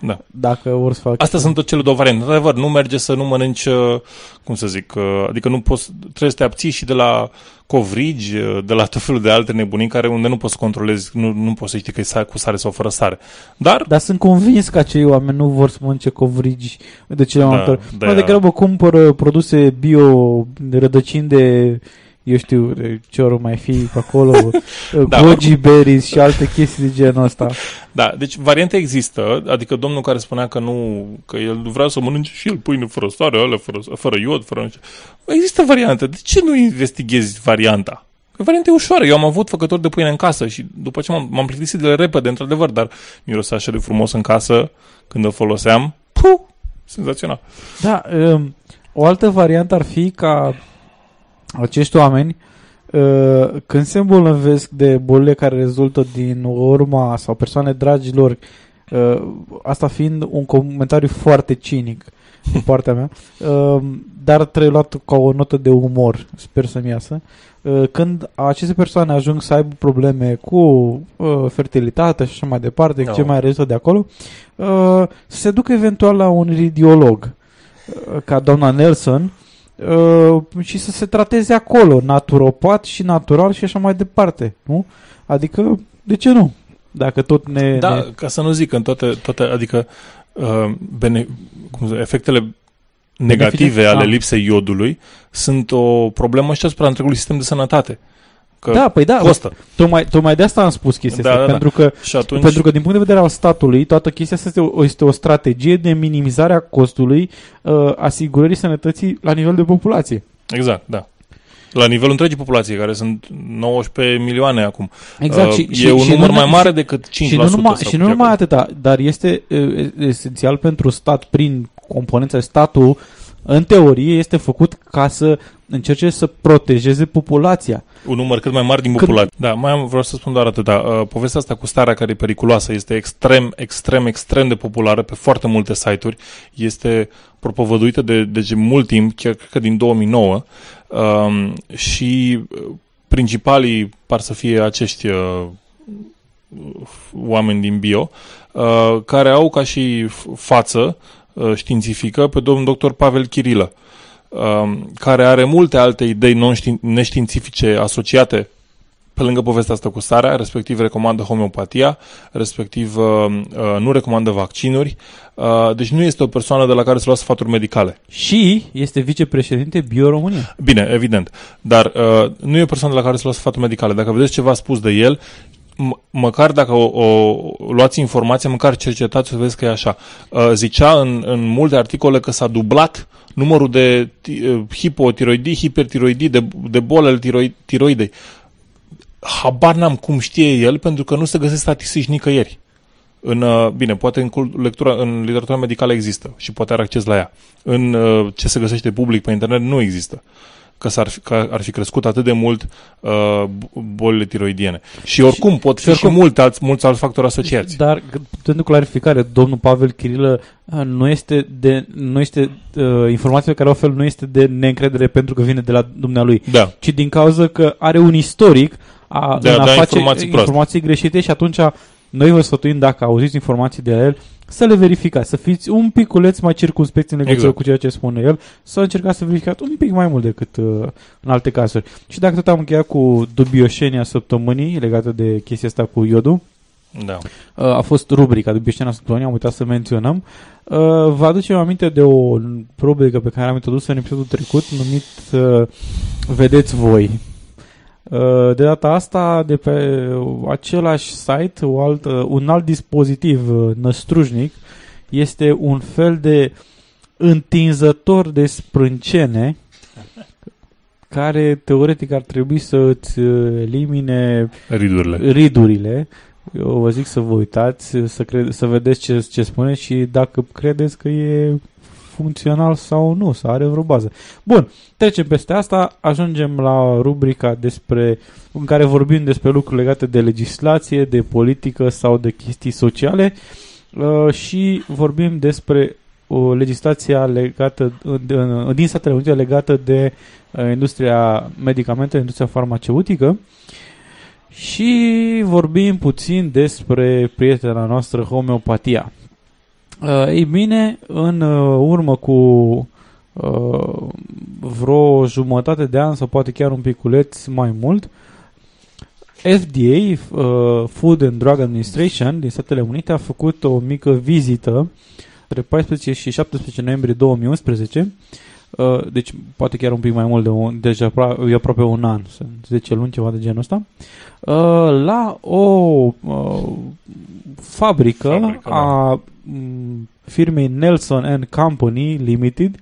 Da. Dacă vor să facă... Astea sunt tot cele două variante. Într-adevăr, nu merge să nu mănânci, uh, cum să zic, uh, adică nu poți, trebuie să te abții și de la covrigi, uh, de la tot felul de alte nebunii care unde nu poți să controlezi, nu, nu poți să știi că e cu sare sau fără sare. Dar... Dar sunt convins că acei oameni nu vor să mănânce covrigi de cele mai Da, multe ori. da. Mai degrabă cumpără produse bio, rădăcini de eu știu ce ori mai fi pe acolo, Da, goji berries și alte chestii de genul ăsta. Da, deci variante există, adică domnul care spunea că nu, că el vrea să mănânce și el pâine fără sare, alea fără, fără iod, fără nici... Există variante, de ce nu investighezi varianta? Că varianta e ușoară, eu am avut făcători de pâine în casă și după ce m-am, m-am plictisit de ele repede, într-adevăr, dar mirosea așa de frumos în casă când o foloseam, puh, senzațional. Da, um, o altă variantă ar fi ca acești oameni uh, când se îmbolnăvesc de bolile care rezultă din urma sau persoane dragi lor, uh, asta fiind un comentariu foarte cinic din partea mea, uh, dar trebuie luat ca o notă de umor, sper să-mi iasă, uh, când aceste persoane ajung să aibă probleme cu uh, fertilitate și așa mai departe, No. ce mai rezultă de acolo, uh, să se ducă eventual la un radiolog, uh, ca doamna Nelson, uh, și să se trateze acolo, naturopat și natural și așa mai departe, nu? Adică, de ce nu? Dacă tot ne... Da, ne... ca să nu zic în toate, toate adică uh, bene, cum să, efectele negative Benefice? ale Ah. lipsei iodului sunt o problemă și asupra întregului sistem de sănătate. Că da, păi da, costă. Tocmai, tocmai de asta am spus chestia Da, asta, da, da. pentru, că, Și atunci- pentru că din punct de vedere al statului, toată chestia asta este o, este o strategie de minimizare a costului uh, asigurării sănătății la nivel de populație. Exact, da. La nivelul întregii populații, care sunt 19 milioane acum. Exact. Uh, și, e și, un și număr nu- mai mare și- decât 5%. Și nu numai, sau și nu pe numai acolo. atâta, dar este uh, esențial pentru stat, prin componența statul, în teorie, este făcut ca să încerce să protejeze populația. Un număr cât mai mare din Cât- populație. Da, mai am, vreau să spun doar atâta. Uh, povestea asta cu starea care e periculoasă este extrem, extrem, extrem de populară pe foarte multe site-uri. Este propovăduită de, de mult timp, chiar cred că din 2009. Um, și uh, principalii par să fie acești uh, oameni din bio, uh, care au ca și f- față uh, științifică pe domnul doctor Pavel Chirilă, uh, care are multe alte idei non-știin- neștiințifice asociate pe lângă povestea asta cu starea, respectiv recomandă homeopatia, respectiv uh, uh, nu recomandă vaccinuri, uh, deci nu este o persoană de la care să luați sfaturi medicale. Și este vicepreședinte Bio România. Bine, evident. Dar uh, nu e o persoană de la care să luați sfaturi medicale. Dacă vedeți ceva spus de el, m- măcar dacă o, o luați informația, măcar cercetați să vedeți că e așa. Uh, zicea în, în multe articole că s-a dublat numărul de ti- uh, hipotiroidii, hipertiroidii, de, de boli ale tiroi, tiroidei. Habar n-am cum știe el, pentru că nu se găsesc statistici nicăieri. În, uh, bine, poate în, cult- lectura, în literatura medicală există și poate are acces la ea. În uh, ce se găsește public pe internet nu există. Că, s-ar fi, că ar fi crescut atât de mult uh, bolile tiroidiene. Și oricum pot fi și, oricum- mulți alți, mulți alți factori asociați. Dar, g- pentru clarificare, domnul Pavel Chirilă uh, nu este de, nu este, uh, informația pe care o oferă nu este de neîncredere pentru că vine de la dumnealui, Da. ci din cauza că are un istoric a, De a în a da face informații proaste. informații greșite și atunci noi vă sfătuim dacă auziți informații de la el să le verificați, să fiți un piculeț mai circunspecți în legătură Exact. cu ceea ce spune el, să încercați să verificați un pic mai mult decât uh, în alte cazuri. Și dacă tot am încheiat cu dubioșenia săptămânii legată de chestia asta cu iodul, Da. Uh, a fost rubrica de Biștena Săptămânii, am uitat să menționăm. Uh, Vă aducem aminte de o rubrică pe care am introdus în episodul trecut, numit uh, Vedeți voi. Uh, De data asta, de pe același site, o altă, un alt dispozitiv uh, năstrujnic este un fel de întinzător de sprâncene care teoretic ar trebui să îți uh, elimine Ridurile. ridurile. Eu vă zic să vă uitați, să, cre- să vedeți ce, ce spune și dacă credeți că e funcțional sau nu, să are vreo bază. Bun, trecem peste asta, ajungem la rubrica despre, în care vorbim despre lucruri legate de legislație, de politică sau de chestii sociale uh, și vorbim despre o legislația legată de, din Statele Unite legată de uh, industria medicamentelor, industria farmaceutică și vorbim puțin despre prietena noastră homeopatia. Uh, ei bine, în uh, urmă cu uh, vreo jumătate de an sau poate chiar un piculeț mai mult, FDA, uh, Food and Drug Administration din Statele Unite a făcut o mică vizită între 14 și 17 noiembrie 2011 Uh, deci poate chiar un pic mai mult de un, deja apro- e aproape un an, sunt 10 luni, ceva de genul ăsta, uh, la o uh, fabrică, Fabrică, a m, firmei Nelson and Company Limited,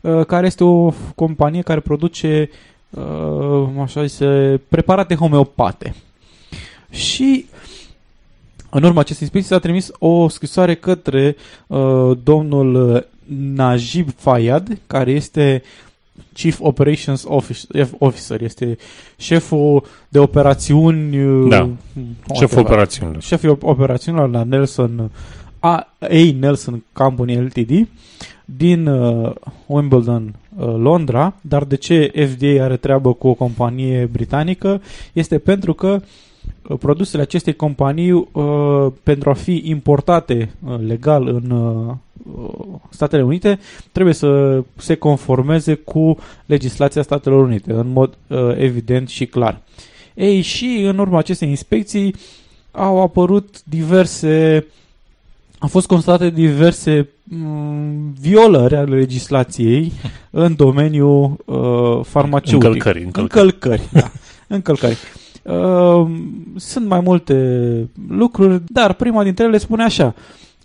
uh, care este o f- companie care produce uh, așa zise, preparate homeopate. Și în urma acestei inspecții s-a trimis o scrisoare către uh, domnul uh, Najib Fayad, care este Chief Operations Office- Officer, este șeful de operațiuni uh, Da. whatever. Șeful operațiunilor. Șeful operațiunilor la Nelson A, A Nelson Company Ltd din uh, Wimbledon, uh, Londra, dar de ce FDA are treabă cu o companie britanică este pentru că uh, produsele acestei companii uh, pentru a fi importate uh, legal în uh, uh, Statele Unite trebuie să se conformeze cu legislația Statelor Unite în mod uh, evident și clar. Ei, și în urma acestei inspecții au apărut diverse au fost constatate diverse mm, violări ale legislației în domeniul uh, farmaceutic. Încălcări, încălcări. Încălcări, da. Încălcări. Uh, sunt mai multe lucruri, dar prima dintre ele spune așa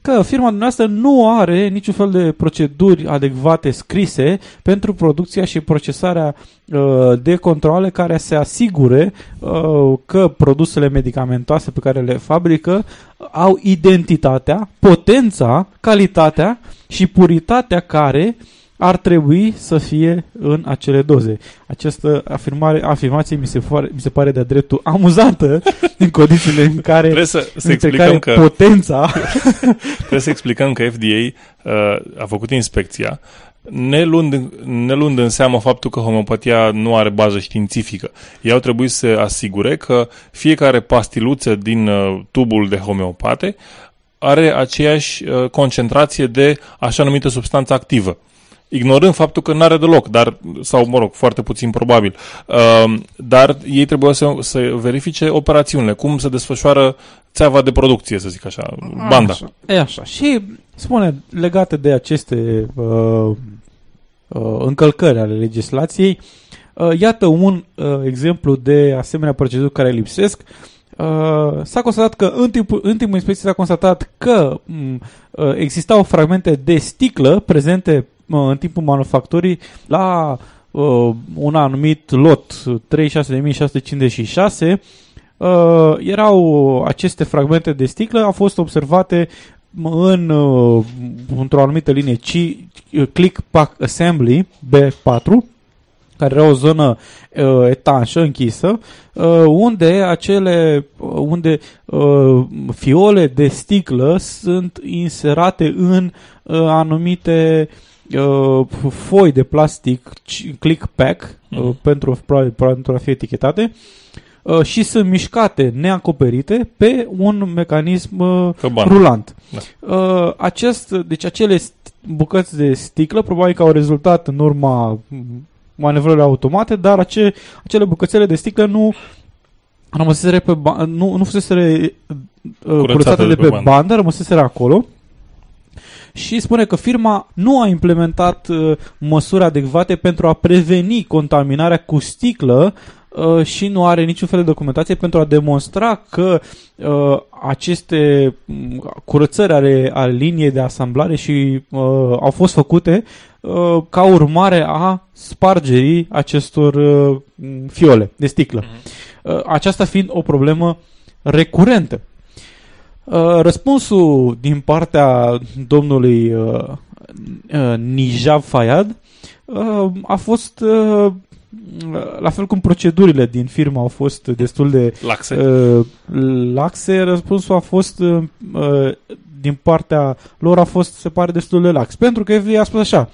că firma dumneavoastră nu are niciun fel de proceduri adecvate scrise pentru producția și procesarea uh, de controle care se asigure uh, că produsele medicamentoase pe care le fabrică au identitatea, potența, calitatea și puritatea care ar trebui să fie în acele doze. Această afirmare, afirmație mi se, pare, mi se pare de-a dreptul amuzantă în condițiile în care, Trebuie să, să între explicăm care că potența Trebuie să explicăm că FDA uh, a făcut inspecția ne luând, ne luând în seamă faptul că homeopatia nu are bază științifică. Ei au trebuit să se asigure că fiecare pastiluță din uh, tubul de homeopate are aceeași uh, concentrație de așa numită substanță activă. Ignorând faptul că nu are deloc, dar, sau mă rog, foarte puțin probabil, uh, dar ei trebuie să, să verifice operațiunile, cum se desfășoară țeava de producție, să zic așa, banda. Așa, e așa. Și spune, legate de aceste uh, uh, încălcări ale legislației, uh, iată un uh, exemplu de asemenea proceduri care lipsesc. Uh, s-a constatat că în timpul, în timpul inspecției s-a constatat că m, uh, existau fragmente de sticlă prezente uh, în timpul manufacturii la uh, un anumit lot 36656 uh, erau aceste fragmente de sticlă au fost observate în uh, într-o anumită linie C, Click Pack Assembly B4 care era o zonă uh, etanșă, închisă, uh, unde acele uh, unde uh, fiole de sticlă sunt inserate în uh, anumite uh, foi de plastic click pack uh, pentru, probabil, pentru a fi etichetate uh, și sunt mișcate neacoperite pe un mecanism uh, Căban. rulant. Da. Uh, acest, deci acele st- bucăți de sticlă probabil că au rezultat în urma manevrările automate, dar ace, acele bucățele de sticlă nu rămăseseră pe ba- nu, nu fusese uh, curățate de, pe bandă, bandă rămăseseră acolo și spune că firma nu a implementat uh, măsuri adecvate pentru a preveni contaminarea cu sticlă uh, și nu are niciun fel de documentație pentru a demonstra că uh, aceste mm, curățări ale, ale liniei de asamblare și uh, au fost făcute uh, ca urmare a spargerii acestor uh, fiole de sticlă. Uh, aceasta fiind o problemă recurentă. Uh, răspunsul din partea domnului uh, uh, Nijab Fayad uh, a fost uh, la fel cum procedurile din firmă au fost destul de Laxe. Uh, laxe, răspunsul a fost uh, uh, din partea lor a fost, se pare, destul de lax. Pentru că FBI a spus așa,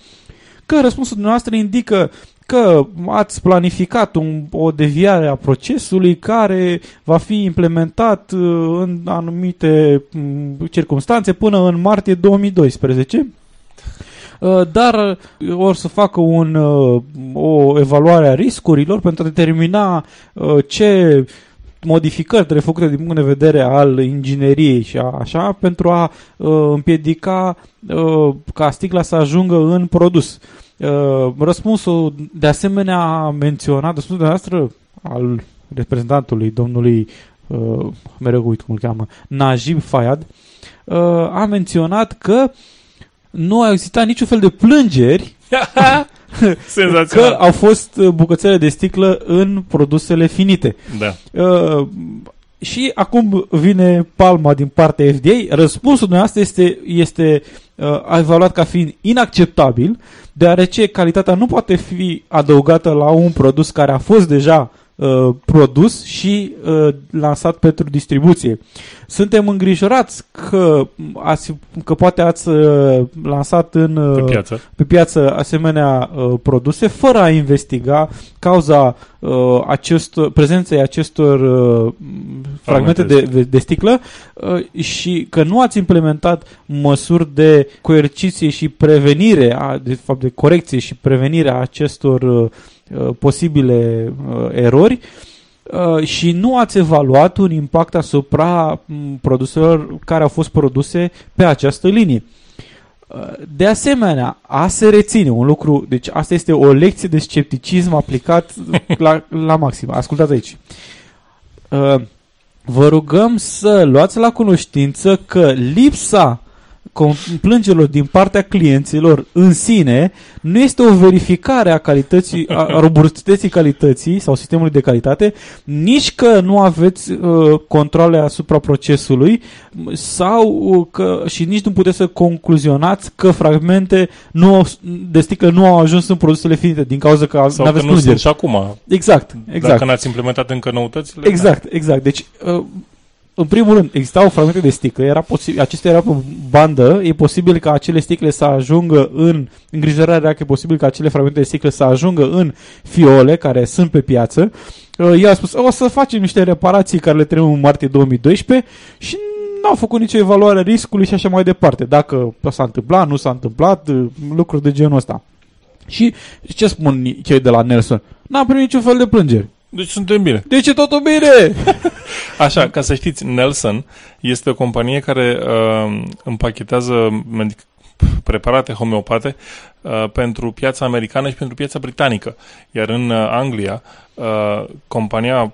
că răspunsul dumneavoastră indică că ați planificat un, o deviare a procesului care va fi implementat uh, în anumite mm, circunstanțe până în martie 2012 Uh, dar uh, or să facă un, uh, o evaluare a riscurilor pentru a determina uh, ce modificări trebuie făcute din punct de vedere al ingineriei și a, așa pentru a uh, împiedica uh, ca sticla să ajungă în produs. Uh, răspunsul de asemenea a menționat, răspunsul noastră al reprezentantului domnului uh, mereu uit cum îl cheamă, Najib Fayad, uh, a menționat că nu a existat niciun fel de plângeri Senzațional. că au fost uh, bucățele de sticlă în produsele finite. Da. Uh, și acum vine palma din partea FDA. Răspunsul dumneavoastră este, este uh, a evaluat ca fiind inacceptabil, deoarece calitatea nu poate fi adăugată la un produs care a fost deja uh, produs și uh, lansat pentru distribuție. Suntem îngrijorați că, ați, că poate ați uh, lansat în, uh, Pe piață. pe piață asemenea uh, produse fără a investiga cauza uh, acest, prezenței acestor uh, fragmente de, de, de sticlă uh, și că nu ați implementat măsuri de coerciție și prevenire, a, de fapt de corecție și prevenire a acestor uh, uh, posibile uh, erori uh, și nu ați evaluat un impact asupra m, produselor care au fost produse pe această linie. Uh, De asemenea, a se reține un lucru, deci asta este o lecție de scepticism aplicat la, la maxim. Ascultați aici. Uh, Vă rugăm să luați la cunoștință că lipsa com- plângerilor din partea clienților în sine nu este o verificare a calității, a, a robustității calității sau sistemului de calitate, nici că nu aveți uh, controle asupra procesului sau uh, că și nici nu puteți să concluzionați că fragmente nu au, de sticlă nu au ajuns în produsele finite din cauza că Sau nu că aveți nu sunt plângeri. și acum. Exact, exact. Dacă n-ați implementat încă noutățile. Exact, exact. Deci, uh, în primul rând, existau fragmente de sticlă, era posibil, acestea erau pe bandă, e posibil ca acele sticle să ajungă în îngrijorarea era că e posibil ca acele fragmente de sticle să ajungă în fiole care sunt pe piață. Uh, El a spus, o să facem niște reparații care le trebuie în martie 2012 și n-au făcut nicio evaluare a riscului și așa mai departe. Dacă s-a întâmplat, nu s-a întâmplat, uh, lucruri de genul ăsta. Și ce spun cei de la Nelson? N-am primit niciun fel de plângeri. Deci suntem bine. Deci e totul bine! Așa, ca să știți, Nelson este o companie care uh, împachetează medic- preparate homeopate uh, pentru piața americană și pentru piața britanică. Iar în uh, Anglia, uh, compania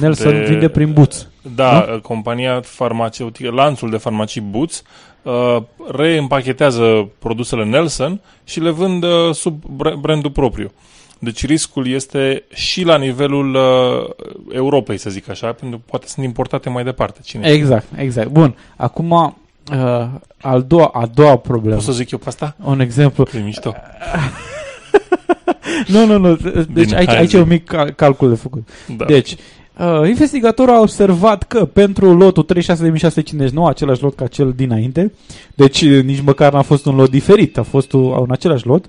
Nelson vinde prin Boots. Da, Nu? uh, compania farmaceutică, lanțul de farmacii Boots uh, reîmpachetează produsele Nelson și le vând uh, sub bra- brandul propriu. Deci riscul este și la nivelul uh, Europei, să zic așa, pentru că poate sunt importate mai departe. Cine știe? Exact, exact. Bun, acum uh, al doua, a doua problemă. Pot să zic eu pe asta? Un exemplu. E mișto. nu, nu, nu. Deci Bine, aici, hai aici zi. e un mic cal- calcul de făcut. Da. Deci, uh, investigatorul a observat că pentru lotul 36659, același lot ca cel dinainte, deci uh, nici măcar n-a fost un lot diferit, a fost un, un același lot,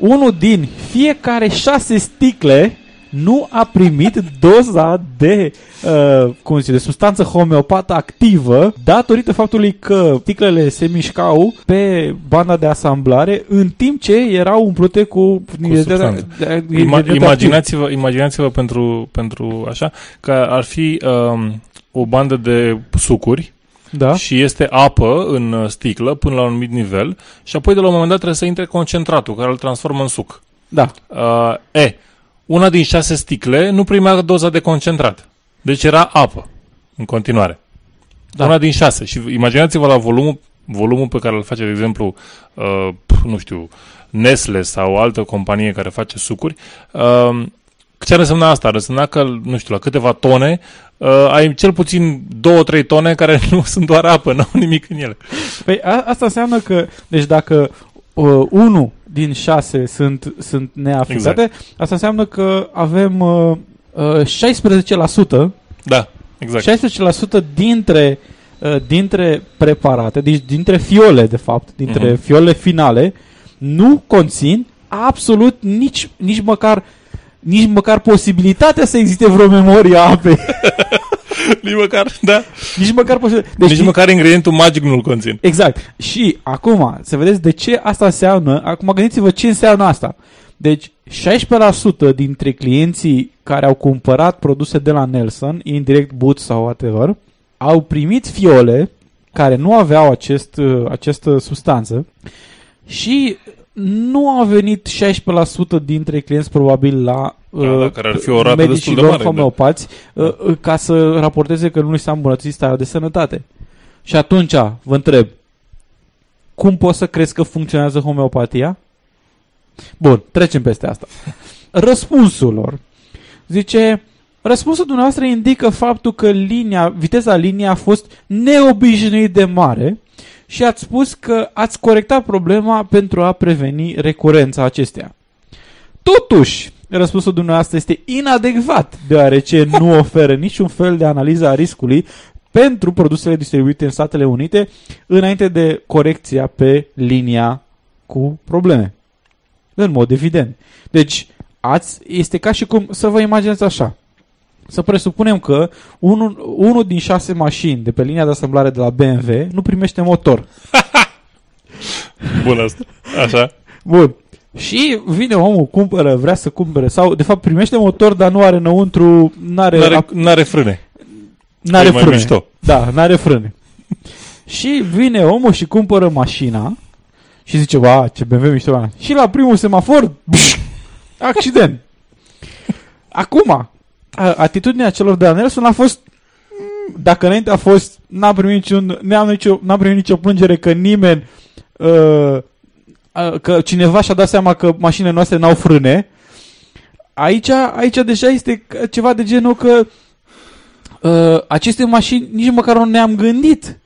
unul din fiecare șase sticle nu a primit doza de, uh, cum se zice, de substanță homeopată activă datorită faptului că sticlele se mișcau pe banda de asamblare în timp ce erau umplute cu, cu ingrediente- substanță. de- Ima- ingrediente active. imaginați-vă, imaginați-vă pentru, pentru așa, că ar fi um, o bandă de sucuri Da. și este apă în uh, sticlă până la un anumit nivel și apoi de la un moment dat trebuie să intre concentratul care îl transformă în suc. Da. Uh, e, una din șase sticle nu primea doza de concentrat. Deci era apă în continuare. Da. Una din șase. Și imaginați-vă la volumul, volumul pe care îl face, de exemplu, uh, pf, nu știu, Nestle sau altă companie care face sucuri. Uh, ce ar însemna asta? Ar însemna că, nu știu, la câteva tone uh, ai cel puțin 2-3 tone care nu sunt doar apă, nu au nimic în ele. Păi a, asta înseamnă că, deci dacă uh, unul din șase sunt, sunt neafectate, Exact. asta înseamnă că avem uh, uh, 16%, Da, exact. 16% dintre, uh, dintre preparate, deci dintre fiole, de fapt, dintre Mhm. uh-huh. fiole finale, nu conțin absolut nici, nici măcar nici măcar posibilitatea să existe vreo memorie a apei. nici măcar, da. Nici măcar posibil. Deci nici măcar ingredientul magic nu-l conțin. Exact. Și acum, să vedeți de ce asta înseamnă, acum gândiți-vă ce înseamnă asta. Deci, 16% dintre clienții care au cumpărat produse de la Nelson, indirect Boots sau whatever, au primit fiole care nu aveau acest, uh, această substanță și nu au venit 16% dintre clienți probabil la Da, da, care ar fi o rată destul de medicilor mare, da. homeopați uh, uh, ca să raporteze că nu li s-a îmbunătățit starea de sănătate. Și atunci, vă întreb, cum poți să crezi că funcționează homeopatia? Bun, trecem peste asta. Răspunsul lor. Zice, răspunsul dumneavoastră indică faptul că linia, viteza liniei a fost neobișnuit de mare și ați spus că ați corectat problema pentru a preveni recurența acesteia. Totuși, răspunsul dumneavoastră este inadecvat, deoarece nu oferă niciun fel de analiză a riscului pentru produsele distribuite în Statele Unite înainte de corecția pe linia cu probleme. În mod evident. Deci, ați, este ca și cum să vă imaginați așa. Să presupunem că unul, unul din șase mașini de pe linia de asamblare de la BMW nu primește motor. Bun asta. Așa. Bun. Și vine omul, cumpără, vrea să cumpere sau de fapt primește motor, dar nu are înăuntru, n-are, N-are, ap- n-are frâne. n-are E mai frâne. mișto. Da, n-are frâne. și vine omul și cumpără mașina și zice, ba, ce BMW mișto ăla." Și la primul semafor, bș, accident. Acum, a- atitudinea celor de la Nelson a fost "Mm, dacă înainte a fost, n-am primit, niciun, n-am, nicio, n-am primit nicio plângere că nimeni, uh, uh, că cineva și-a dat seama că mașinile noastre n-au frâne, aici, aici deja este ceva de genul că uh, aceste mașini nici măcar nu ne-am gândit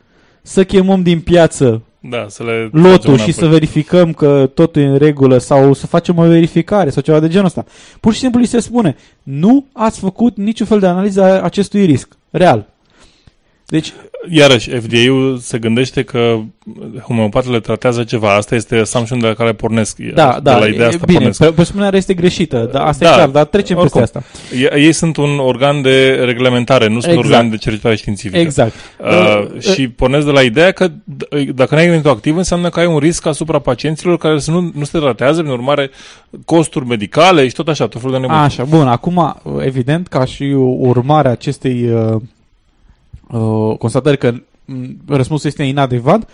să chemăm din piață Da, să le lotul tragem și să înapoi. verificăm că totul e în regulă sau să facem o verificare sau ceva de genul ăsta. Pur și simplu îi se spune, nu ați făcut niciun fel de analiză a acestui risc. Real. Deci, Iarăși, FDA-ul se gândește că homeopatele tratează ceva. Asta este assumption de la care pornesc. da, de da, la ideea e, asta bine, pornesc. pre- presupunerea este greșită, dar asta Da, e clar, dar trecem oricum. peste asta. Ei, ei sunt un organ de reglementare, nu sunt Exact. organ de cercetare științifică. Exact. Uh, Uh, și pornesc de la ideea că d- dacă nu ai gândit activ, înseamnă că ai un risc asupra pacienților care să nu, nu se tratează, prin urmare, costuri medicale și tot așa, tot felul de nebuni. Așa, bun, acum, evident, ca și urmare a acestei uh, uh, constatări că m, răspunsul este inadecvat,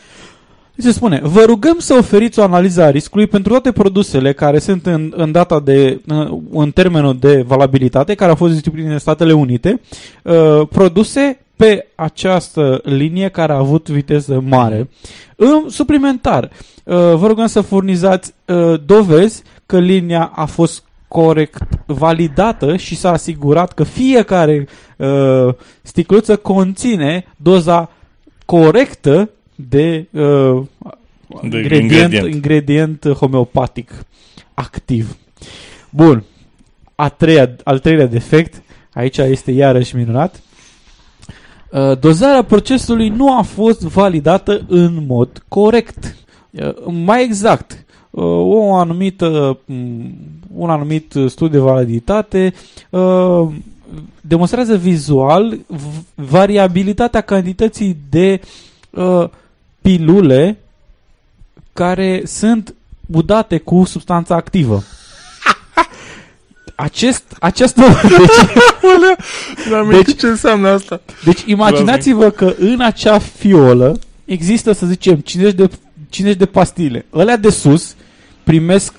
se spune, vă rugăm să oferiți o analiză a riscului pentru toate produsele care sunt în, în data de, în, în termenul de valabilitate, care au fost distribuite în Statele Unite, uh, produse pe această linie care a avut viteză mare. În suplimentar, uh, vă rugăm să furnizați uh, dovezi că linia a fost corect validată și s-a asigurat că fiecare uh, sticluță conține doza corectă de, uh, De ingredient, ingredient. ingredient homeopatic activ. Bun. A treia, al treilea defect, aici este iarăși minunat. Uh, dozarea procesului nu a fost validată în mod corect. Uh, mai exact, uh, o anumită, m, un anumit studiu de validitate uh, demonstrează vizual v- variabilitatea cantității de uh, pilule care sunt budate cu substanța activă. Acest, această... Deci, deci, ce înseamnă asta? Deci imaginați-vă că în acea fiolă există, să zicem, 50 de, 50 de pastile. Alea de sus primesc,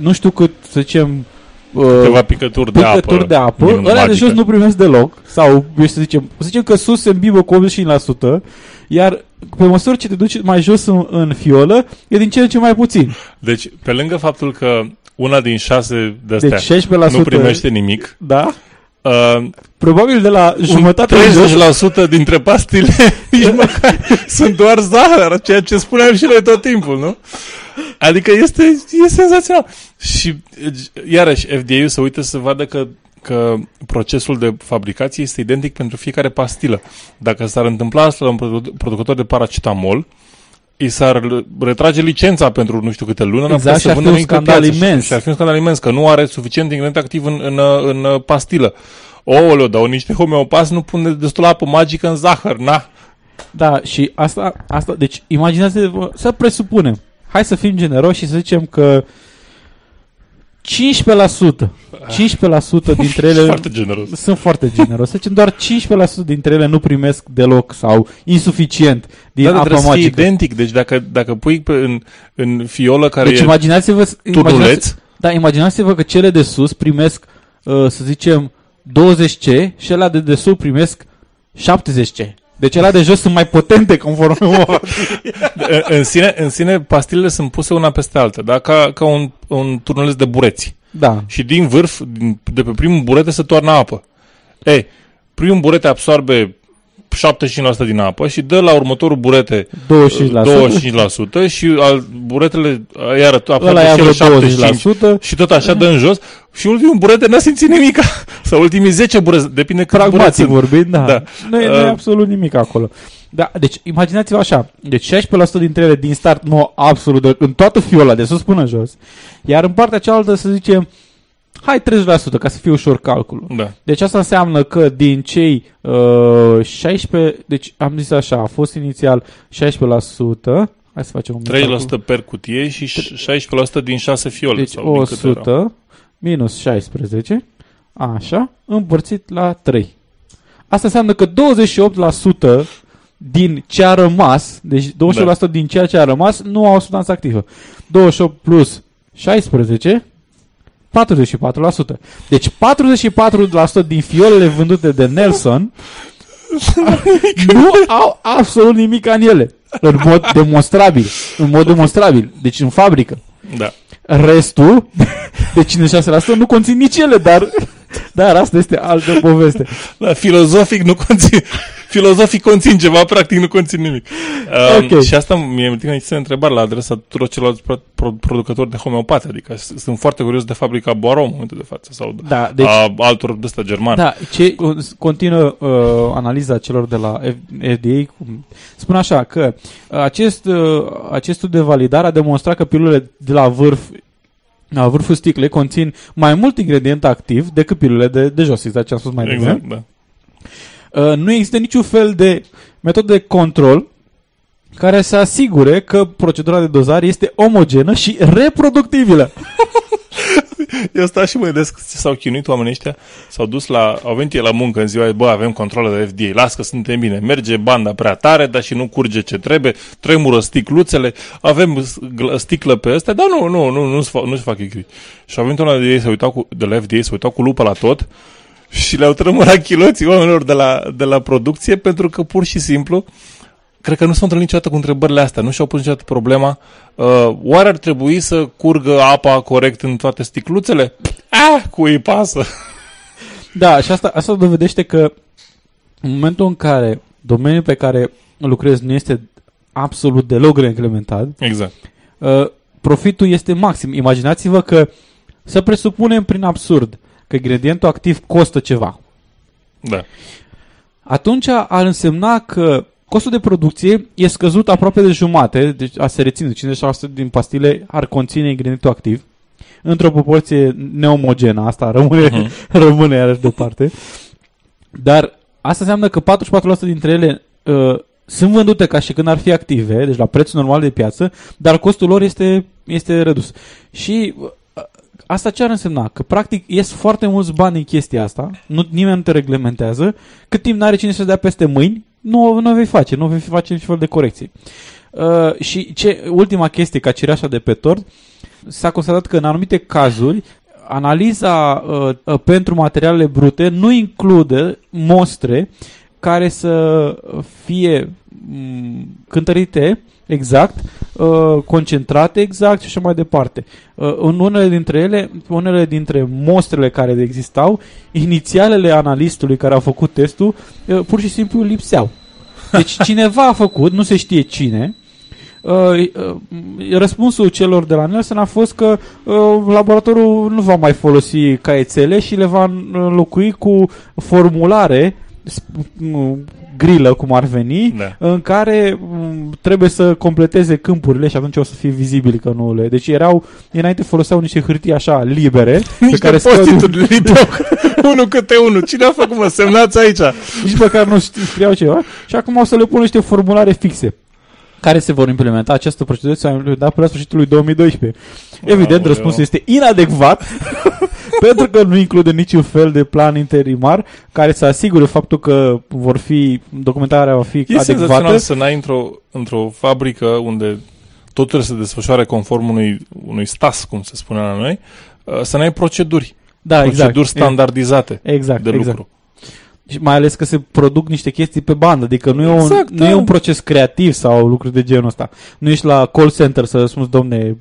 nu știu cât, să zicem, uh, Câteva picături de apă. picături de apă. Minun Alea de magică. jos nu primesc deloc. Sau, eu să zicem, să zicem că sus se îmbibă cu 85%, iar pe măsură ce te duci mai jos în, în fiolă, e din ce în ce mai puțin. Deci, pe lângă faptul că una din șase de astea Deci 16% nu primește nimic, Da? Uh, Probabil de la jumătate în jos, 30% dintre pastile nici măcar sunt doar zahăr, ceea ce spuneam și noi tot timpul, nu? Adică este, e senzațional. Și iarăși FDA-ul se uită să vadă că că procesul de fabricație este identic pentru fiecare pastilă. Dacă s-ar întâmpla asta la un produ- producător de paracetamol, îi s-ar retrage licența pentru nu știu câte luni, n-ar Exact, putea și ar fi vândă un nimic pe scandal piață. imens. Și ar fi un scandal imens, că nu are suficient ingredient activ în, în, în, în pastilă. Ooleu, dar niște homeopați nu pun destul apă magică în zahăr, na. Da, și asta, asta deci imaginați-vă, să presupunem, hai să fim generoși și să zicem că 15%, 15% dintre ele Foarte generos. sunt foarte generos. Să zicem doar 15% dintre ele nu primesc deloc sau insuficient din da, dar apă trebuie să fie magică. identic. Deci dacă, dacă pui pe, în, în fiolă care Deci e imaginați-vă, turnuleț, imaginați, da, imaginați-vă că cele de sus primesc, uh, să zicem, 20C și alea de desubt primesc 70C. Deci alea de jos sunt mai potente conform în, în, sine, în sine pastilele sunt puse una peste alta, da? ca, ca un, un turnuleț de bureți. Da. Și din vârf, din, de pe primul burete se toarnă apă. Ei, primul burete absorbe 75% din apă și dă la următorul burete 25%. 25% și al buretele iară Ăla absorbe ia și ele vreo 75% și tot așa dă în jos și ultimul burete n-a simțit nimic. Sau ultimii 10 burete, depinde cât bureți Pragmatic sunt. vorbind, da. da. Nu, e, nu e Uh, absolut nimic acolo. Da, deci imaginați-vă așa, deci 16% dintre ele din start nu au absolut de, în toată fiola, de sus până jos, iar în partea cealaltă să zicem, hai 30% ca să fie ușor calculul. Da. Deci asta înseamnă că din cei uh, 16, deci am zis așa, a fost inițial 16%, hai să facem un mic calcul. 3% per cutie și 16% din 6 fiole. Deci sau din câte erau. 100 minus 16, așa, împărțit la 3. Asta înseamnă că 28% din ce a rămas, deci 28% Da. din ceea ce a rămas nu au substanță activă. 28 plus 16, 44%. Deci 44% din fiolele vândute de Nelson nu au absolut nimic în ele. În mod demonstrabil. În mod demonstrabil. Deci în fabrică. Da. Restul, de 56% nu conțin nici ele, dar, dar asta este altă poveste. Da, filozofic nu conțin, filozofic conțin ceva, practic nu conțin nimic. Um, Ok. Și asta mi-e ridică niște întrebări la adresa tuturor celorlalți pro- pro- producători de homeopate, adică s- sunt foarte curios de fabrica Boaro în momentul de față sau Da, deci- a altor de ăsta german. Da, ce continuă uh, analiza celor de la F- FDA, cum- spune așa că uh, acest, uh, acest studiu de validare a demonstrat că pilulele de la vârf la vârful sticlei conțin mai mult ingredient activ decât pilulele de, de jos, exact ce am spus mai Exact, devreme. da. Uh, nu există niciun fel de metodă de control care să asigure că procedura de dozare este omogenă și reproductibilă. Eu stau și mă gândesc ce s-au chinuit oamenii ăștia, s-au dus la, au venit ei la muncă în ziua, bă, avem control de FDA, las că suntem bine, merge banda prea tare, dar și nu curge ce trebuie, tremură sticluțele, avem s- gl- sticlă pe ăsta, dar nu, nu, nu, nu se fac, nu se fac icri. Și au venit una de ei, se uitau cu, de la FDA, se uitau cu lupă la tot și le-au trămurat chiloții oamenilor de la, de la producție pentru că pur și simplu cred că nu s-au întâlnit niciodată cu întrebările astea, nu și-au pus niciodată problema uh, oare ar trebui să curgă apa corect în toate sticluțele? Ah, cui îi pasă? Da, și asta, asta dovedește că în momentul în care domeniul pe care lucrezi nu este absolut deloc reglementat, Exact. uh, profitul este maxim. Imaginați-vă că să presupunem prin absurd că ingredientul activ costă ceva. Da. Atunci ar însemna că costul de producție e scăzut aproape de jumate, deci a se reține 50% din pastile ar conține ingredientul activ într-o proporție neomogenă, asta rămâne, Mhm. uh-huh. rămâne iarăși departe. Dar asta înseamnă că 44% dintre ele uh, sunt vândute ca și când ar fi active, deci la prețul normal de piață, dar costul lor este, este redus. Și uh, asta ce ar însemna? Că practic ies foarte mulți bani în chestia asta, nu, nimeni nu te reglementează, cât timp n-are cine să dea peste mâini, nu, nu o vei face, nu o vei face niciun fel de corecție. Uh, și ce, ultima chestie, ca cireașa de pe tort, s-a constatat că în anumite cazuri analiza uh, uh, pentru materialele brute nu include mostre care să fie m, cântărite exact, uh, concentrate exact și așa mai departe. Uh, în unele dintre ele, unele dintre mostrele care existau, inițialele analistului care a făcut testul, uh, pur și simplu lipseau. Deci cineva a făcut, nu se știe cine, Uh, uh, răspunsul celor de la Nelson a fost că uh, laboratorul nu va mai folosi caiețele și le va înlocui cu formulare sp- m, grilă, cum ar veni, Da. în care m, trebuie să completeze câmpurile și atunci o să fie vizibil că nu le... Deci erau, înainte foloseau niște hârtii așa libere, pe Niște care scriau- postituri lipeau unul câte unul. Cine a făcut, mă? Semnați aici. nici măcar nu știu- scriau ceva și acum o să le pun niște formulare fixe care se vor implementa această procedură s-a implementat până la sfârșitul lui 2012. Evident, Aoleu. răspunsul este inadecvat pentru că nu include niciun fel de plan interimar care să asigure faptul că vor fi documentarea va fi E senzațional adecvată. să n-ai într-o, într-o fabrică unde totul trebuie să se desfășoare conform unui, unui stas, cum se spune la noi, uh, să n-ai proceduri. Da, exact. proceduri standardizate Exact, de exact. lucru. Și mai ales că se produc niște chestii pe bandă, adică nu e, un, Exact, nu e da. un proces creativ sau lucruri de genul ăsta. Nu ești la call center să răspunzi, domne...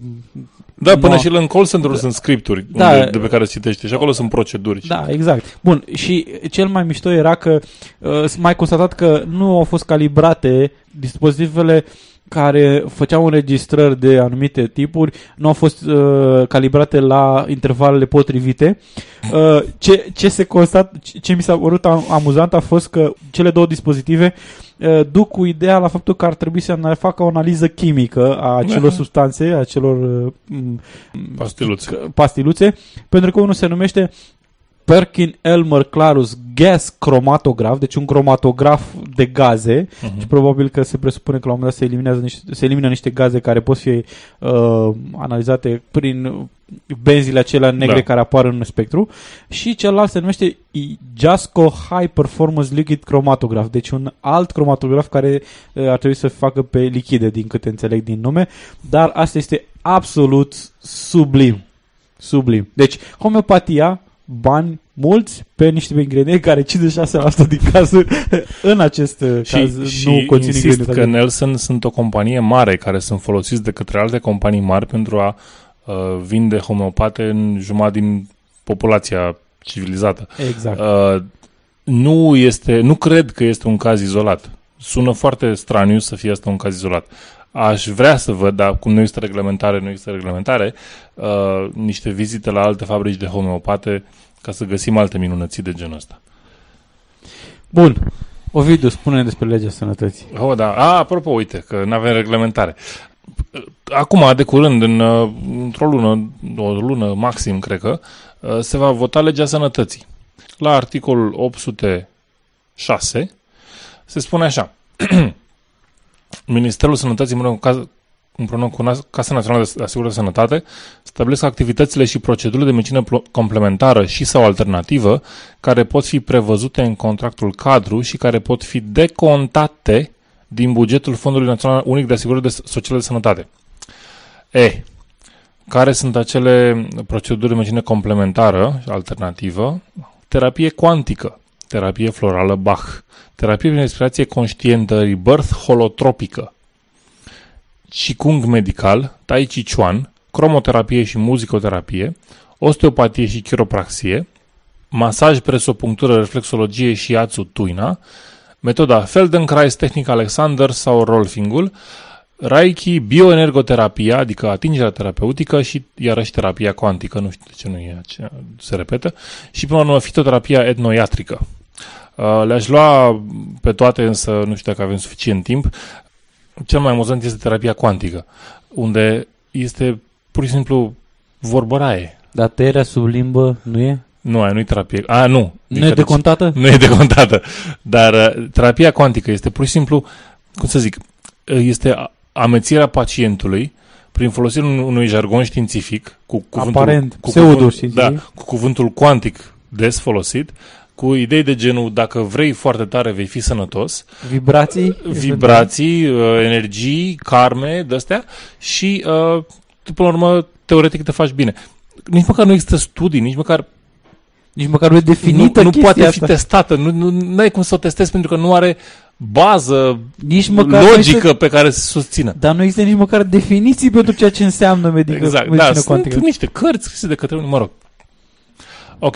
Da, până nu- și în call center sunt scripturi Da. unde, de pe care citești și acolo sunt proceduri. Da, exact. Bun, și cel mai mișto era că uh, s- mai constatat că nu au fost calibrate dispozitivele care făceau înregistrări de anumite tipuri, nu au fost uh, calibrate la intervalele potrivite. Uh, ce, ce se constat, ce, ce mi s-a părut am, amuzant a fost că cele două dispozitive uh, duc cu ideea la faptul că ar trebui să ana- facă o analiză chimică a acelor Aha. substanțe, a acelor uh, m- Pastiluțe. c- pastiluțe, pentru că unul se numește Perkin Elmer Clarus Gas Chromatograph, deci un cromatograf de gaze Mhm. și probabil că se presupune că la un moment dat se, eliminează niște, se elimină niște gaze care pot fi uh, analizate prin benzile acelea negre Da. care apar în spectru și celălalt se numește Jasco High Performance Liquid Chromatograph, deci un alt cromatograf care uh, ar trebui să facă pe lichide, din câte înțeleg din nume, dar asta este absolut sublim. Sublim. Deci, homeopatia bani mulți pe niște ingrediente care 56% din cazuri în acest uh, Și, caz și nu conțin insist ingrediente. că Nelson sunt o companie mare care sunt folosiți de către alte companii mari pentru a uh, vinde homeopate în jumătate din populația civilizată. Exact. Uh, nu, este, nu cred că este un caz izolat. Sună foarte straniu să fie asta un caz izolat. Aș vrea să văd, dar cum nu există reglementare, nu există reglementare, uh, niște vizite la alte fabrici de homeopate ca să găsim alte minunății de genul ăsta. Bun. Ovidiu, spune despre legea sănătății. Oh, da. A, apropo, uite, că nu avem reglementare. Acum, de curând, în, uh, într-o lună, o lună maxim, cred că, uh, se va vota legea sănătății. La articolul 806 se spune așa. Ministerul Sănătății împreună cu, Casa, împreună cu Nas- Casa Națională de Asigurări de Sănătate stabilesc activitățile și procedurile de medicină plo- complementară și sau alternativă care pot fi prevăzute în contractul cadru și care pot fi decontate din bugetul Fondului Național Unic de Asigurări de Sociale de Sănătate. E, care sunt acele proceduri de medicină complementară și alternativă? Terapie cuantică, terapie florală Bach, terapie prin respirație conștientă, rebirth holotropică, Qigong medical, Tai Chi Chuan, cromoterapie și muzicoterapie, osteopatie și chiropraxie, masaj, presopunctură, reflexologie și Atsu Tuina, metoda Feldenkrais, tehnica Alexander sau Rolfingul, Reiki, bioenergoterapia, adică atingerea terapeutică și iarăși terapia cuantică, nu știu de ce nu e aceea, se repetă, și până la urmă fitoterapia etnoiatrică. Uh, Le-aș lua pe toate, însă nu știu dacă avem suficient timp. Cel mai amuzant este terapia cuantică, unde este pur și simplu vorbăraie. Dar tăierea sub limbă nu e? Nu, aia nu e terapie. A, nu. Nu e Diferit. decontată? Nu e decontată. Dar uh, terapia cuantică este pur și simplu, cum să zic, uh, este a- amețirea pacientului prin folosirea un- unui jargon științific cu cuvântul, Aparent, cu pseudo-științific. da, cu cuvântul cuantic des folosit, cu idei de genul dacă vrei foarte tare vei fi sănătos, Vibrații? vibrații, uh, energii, karme, de-astea și uh, tu, până la urmă teoretic te faci bine. Nici măcar nu există studii, nici măcar Nici măcar nu e definită nu, nu chestia poate fi asta. testată, nu, nu, nu ai cum să o testezi pentru că nu are bază Nici măcar nu logică există- pe care să susțină. Dar nu există nici măcar definiții pentru ceea ce înseamnă medică, Exact, da, medicină sunt cuantică. niște cărți scrise de către unii, mă rog. Ok.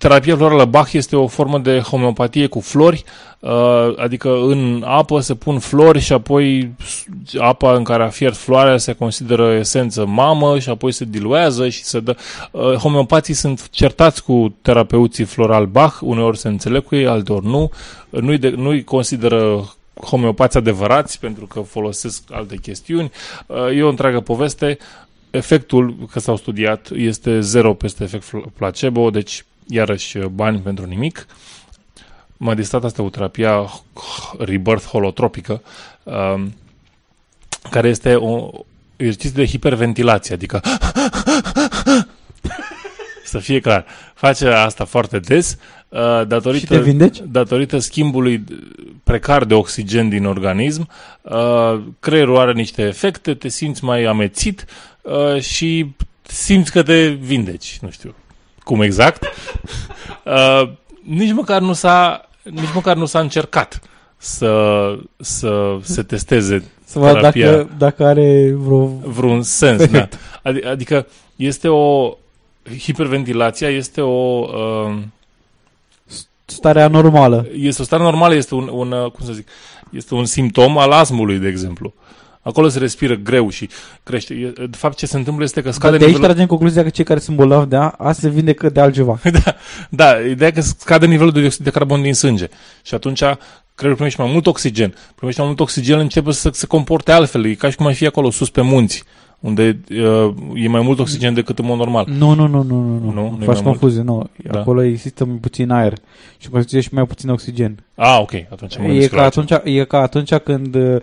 Terapia florală Bach este o formă de homeopatie cu flori, uh, adică în apă se pun flori și apoi s- apa în care a fiert floarea se consideră esență mamă și apoi se diluează și se dă... Uh, homeopații sunt certați cu terapeuții floral Bach, uneori se înțeleg cu ei, alteori nu. Nu-i, de, nu-i consideră homeopați adevărați pentru că folosesc alte chestiuni. Uh, E o întreagă poveste. Efectul, că s-au studiat, este zero peste efect fl- placebo, deci iarăși bani pentru nimic. M-a distrat asta cu terapia rebirth holotropică, um, care este o exercițiu de hiperventilație, adică să fie clar, face asta foarte des uh, datorită, Și te vindeci? datorită schimbului precar de oxigen din organism, uh, creierul are niște efecte, te simți mai amețit uh, și simți că te vindeci, nu știu cum exact. Uh, nici măcar nu s-a nici măcar nu s-a încercat să, să se testeze Să vadă terapia dacă, dacă are vreo... vreun sens. Da. Perfect. Adi- Adică este o hiperventilația este o uh, Starea normală. este o stare normală, este un, un uh, cum să zic, este un simptom al asmului, de exemplu. Acolo se respiră greu și crește. E- De fapt, ce se întâmplă este că scade Dar de aici nivelul... tragem concluzia că cei care sunt bolnavi de a, asta se vindecă de altceva. da, da, ideea e că scade nivelul de dioxid de carbon din sânge. Și atunci creierul primește mai mult oxigen. Primește mai mult oxigen, începe să se comporte altfel. E ca și cum ai fi acolo sus pe munți, unde uh, e mai mult oxigen decât în mod normal. Nu, nu, nu, nu, nu, nu. Nu? Nu e Faci mai confuzie, nu. Da. Acolo există mai puțin aer și mai și mai puțin oxigen. Ah, ok, atunci mă E gândesc ca, la atunci, e ca atunci când uh,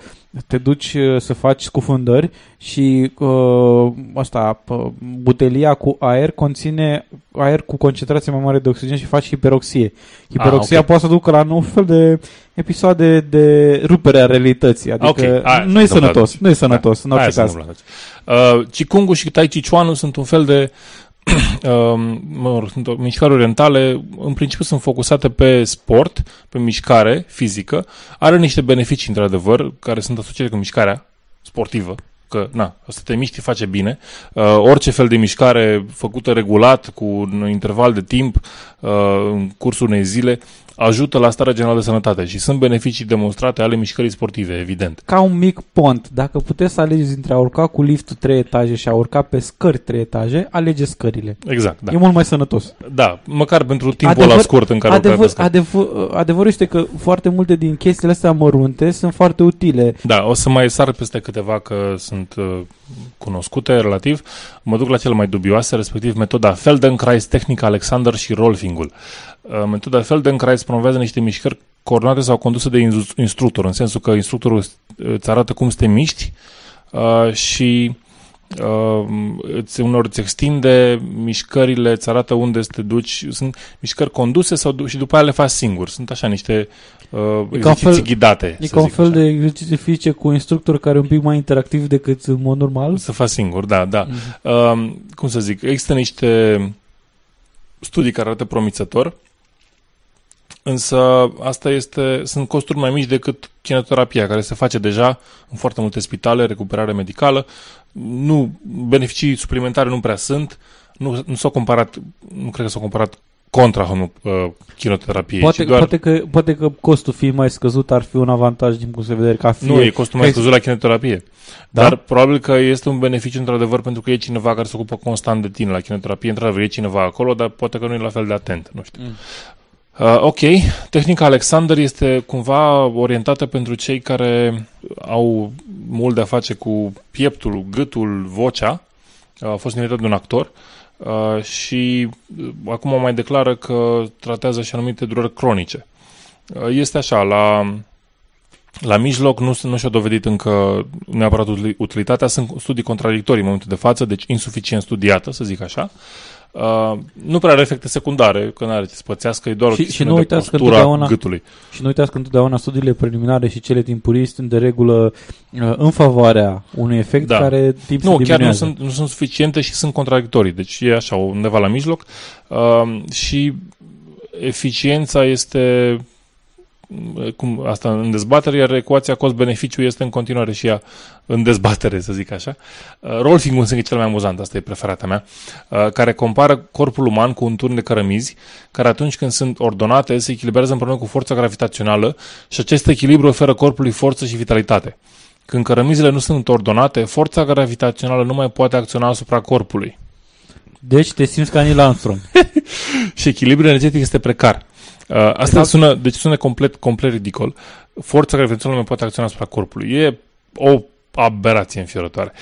te duci uh, să faci scufundări și uh, asta, uh, butelia cu aer conține aer cu concentrație mai mare de oxigen și faci hiperoxie. Hiperoxia Ah, ok. poate să ducă la un fel de episoade de rupere a realității. Adică Ok, aia nu e s-a întâmplat sănătos. atunci. Nu e sănătos, în Da, aia orice s-a caz. întâmplat atunci. Uh, Qigong-ul și Tai Chi Chuan sunt un fel de um, mă rog, sunt mișcări orientale, în principiu sunt focusate pe sport, pe mișcare fizică, are niște beneficii, într-adevăr, care sunt asociate cu mișcarea sportivă, că, na, să te miști face bine. Uh, orice fel de mișcare făcută regulat, cu un interval de timp, uh, în cursul unei zile, ajută la starea generală de sănătate și sunt beneficii demonstrate ale mișcării sportive, evident. Ca un mic pont, dacă puteți să alegeți între a urca cu liftul 3 etaje și a urca pe scări 3 etaje, alegeți scările. Exact, da. E mult mai sănătos. Da, măcar pentru timpul ăla scurt în care adevăr, urcai pe scări. adevăr, adevărul este că foarte multe din chestiile astea mărunte sunt foarte utile. Da, o să mai sar peste câteva că sunt uh, cunoscute relativ. Mă duc la cele mai dubioase, respectiv metoda Feldenkrais, tehnica Alexander și Rolfingul. Uh, metoda Feldenkrais promovează niște mișcări coordonate sau conduse de instru- instructor, în sensul că instructorul îți arată cum să te miști uh, și uh, îți, uneori îți extinde mișcările, îți arată unde să te duci. Sunt mișcări conduse sau, du- și după aia le faci singur. Sunt așa niște uh, E ca un exerciții fel, ghidate. e să ca un zic fel așa. de exerciții fizice cu instructor care e un pic mai interactiv decât în mod normal. Să faci singur, da, da. Mhm. Mm-hmm. Uh, cum să zic, există niște studii care arată promițător, însă asta este, sunt costuri mai mici decât kinetoterapia, care se face deja în foarte multe spitale, recuperare medicală. Nu, beneficii suplimentare nu prea sunt, nu, nu s-au comparat, nu cred că s-au comparat contra homo, uh, kinoterapiei. Poate, ci doar, poate, că, poate că costul fiind mai scăzut ar fi un avantaj din punct de vedere ca fie... Nu, e costul mai că- scăzut la kinetoterapie. Da? Dar probabil că este un beneficiu într-adevăr pentru că e cineva care se ocupă constant de tine la kinetoterapie. Într-adevăr, e cineva acolo, dar poate că nu e la fel de atent. Nu știu. Mm. Uh, ok, tehnica Alexander este cumva orientată pentru cei care au mult de a face cu pieptul, gâtul, vocea. Uh, a fost inventat de un actor uh, și uh, acum mai declară că tratează și anumite dureri cronice. Uh, este așa, la la mijloc nu, nu și-a dovedit încă neapărat utili- utilitatea, sunt studii contradictorii în momentul de față, deci insuficient studiată, să zic așa. Uh, nu prea are efecte secundare, că nu are ce să pățească, e doar o și, și chestiune nu de uitați că postura întotdeauna, gâtului. și nu uitați că întotdeauna studiile preliminare și cele timpurii sunt de regulă uh, în favoarea unui efect Da. care timp se Nu, chiar nu diminuează. sunt, nu sunt suficiente și sunt contradictorii, deci e așa, undeva la mijloc. Uh, și eficiența este cum, asta în dezbatere, iar ecuația cost-beneficiu este în continuare și ea în dezbatere, să zic așa. Uh, Rolfing însă e cel mai amuzant, asta e preferata mea, uh, care compară corpul uman cu un turn de cărămizi, care atunci când sunt ordonate se echilibrează împreună cu forța gravitațională și acest echilibru oferă corpului forță și vitalitate. Când cărămizile nu sunt ordonate, forța gravitațională nu mai poate acționa asupra corpului Deci te simți ca Neil Armstrong. și echilibrul energetic este precar. Uh, asta Exact. sună, deci sună complet, complet ridicol. Forța gravitațională nu mai poate acționa asupra corpului. E o aberație înfiorătoare.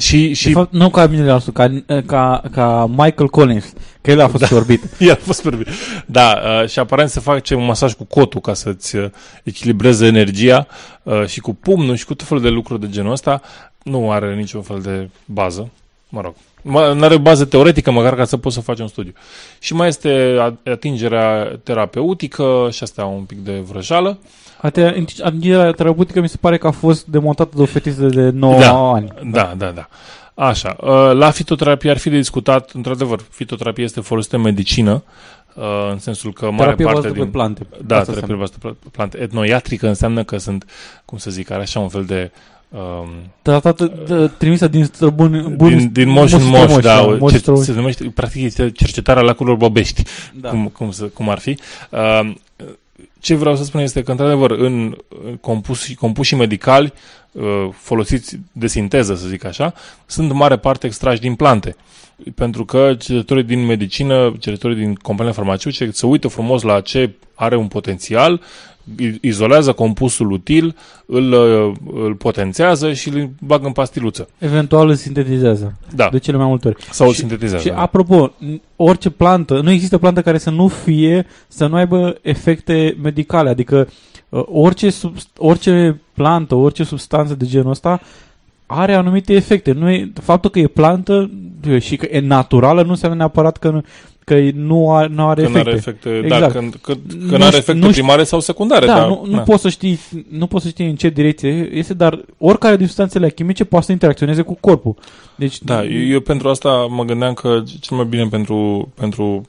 Și, și De fapt, nu ca Neil Armstrong, ca, ca, ca Michael Collins, că el a fost da. orbit. El a fost orbit. Da, uh, și aparent se face un masaj cu cotul ca să-ți uh, echilibreze energia uh, și cu pumnul și cu tot felul de lucruri de genul ăsta. Nu are niciun fel de bază. Mă rog, nu are bază teoretică măcar ca să poți să faci un studiu. Și mai este a- atingerea terapeutică și asta un pic de vrăjală. Ate- Atingerea terapeutică mi se pare că a fost demontată de o fetiță de 9 da, ani. Da, da, da. Așa, uh, la fitoterapie ar fi de discutat, într-adevăr, fitoterapia este folosită în medicină, uh, în sensul că mare Terapie parte bazată din... pe plante. Da, Asta terapie înseamnă. bazată pe plante. Etnoiatrică înseamnă că sunt, cum să zic, are așa un fel de... Um, Tratată, d- trimisă din străbuni buni, din, din moș în moș moș, da, moș ce, străbuni. se numește, practic este cercetarea lacurilor bobești, Da. cum, cum, să, cum ar fi. Uh, ce vreau să spun este că, într-adevăr, în în compuși, compușii medicali uh, folosiți de sinteză, să zic așa, sunt în mare parte extrași din plante. Pentru că cercetătorii din medicină, cercetătorii din companiile farmaceutice se uită frumos la ce are un potențial, i- izolează compusul util, îl, uh, îl potențează și îl bagă în pastiluță. Eventual îl sintetizează. Da. De cele mai multe ori. Sau îl Și- sintetizează, Și da. apropo, n- orice plantă, nu există plantă care să nu fie, să nu aibă efecte medicale. Adică uh, orice, sub, orice plantă, orice substanță de genul ăsta are anumite efecte. Nu e, faptul că e plantă și că e naturală nu înseamnă neapărat că, nu- că că nu are, nu are Când efecte. are efecte, exact. da, când, când, Nu când are ș- efecte nu ș- primare sau secundare. Da, dar, nu, nu na. poți să știi, nu poți să știi în ce direcție este, dar oricare din substanțele chimice poate să interacționeze cu corpul. Deci, Da, eu, eu pentru asta mă gândeam că cel mai bine pentru, pentru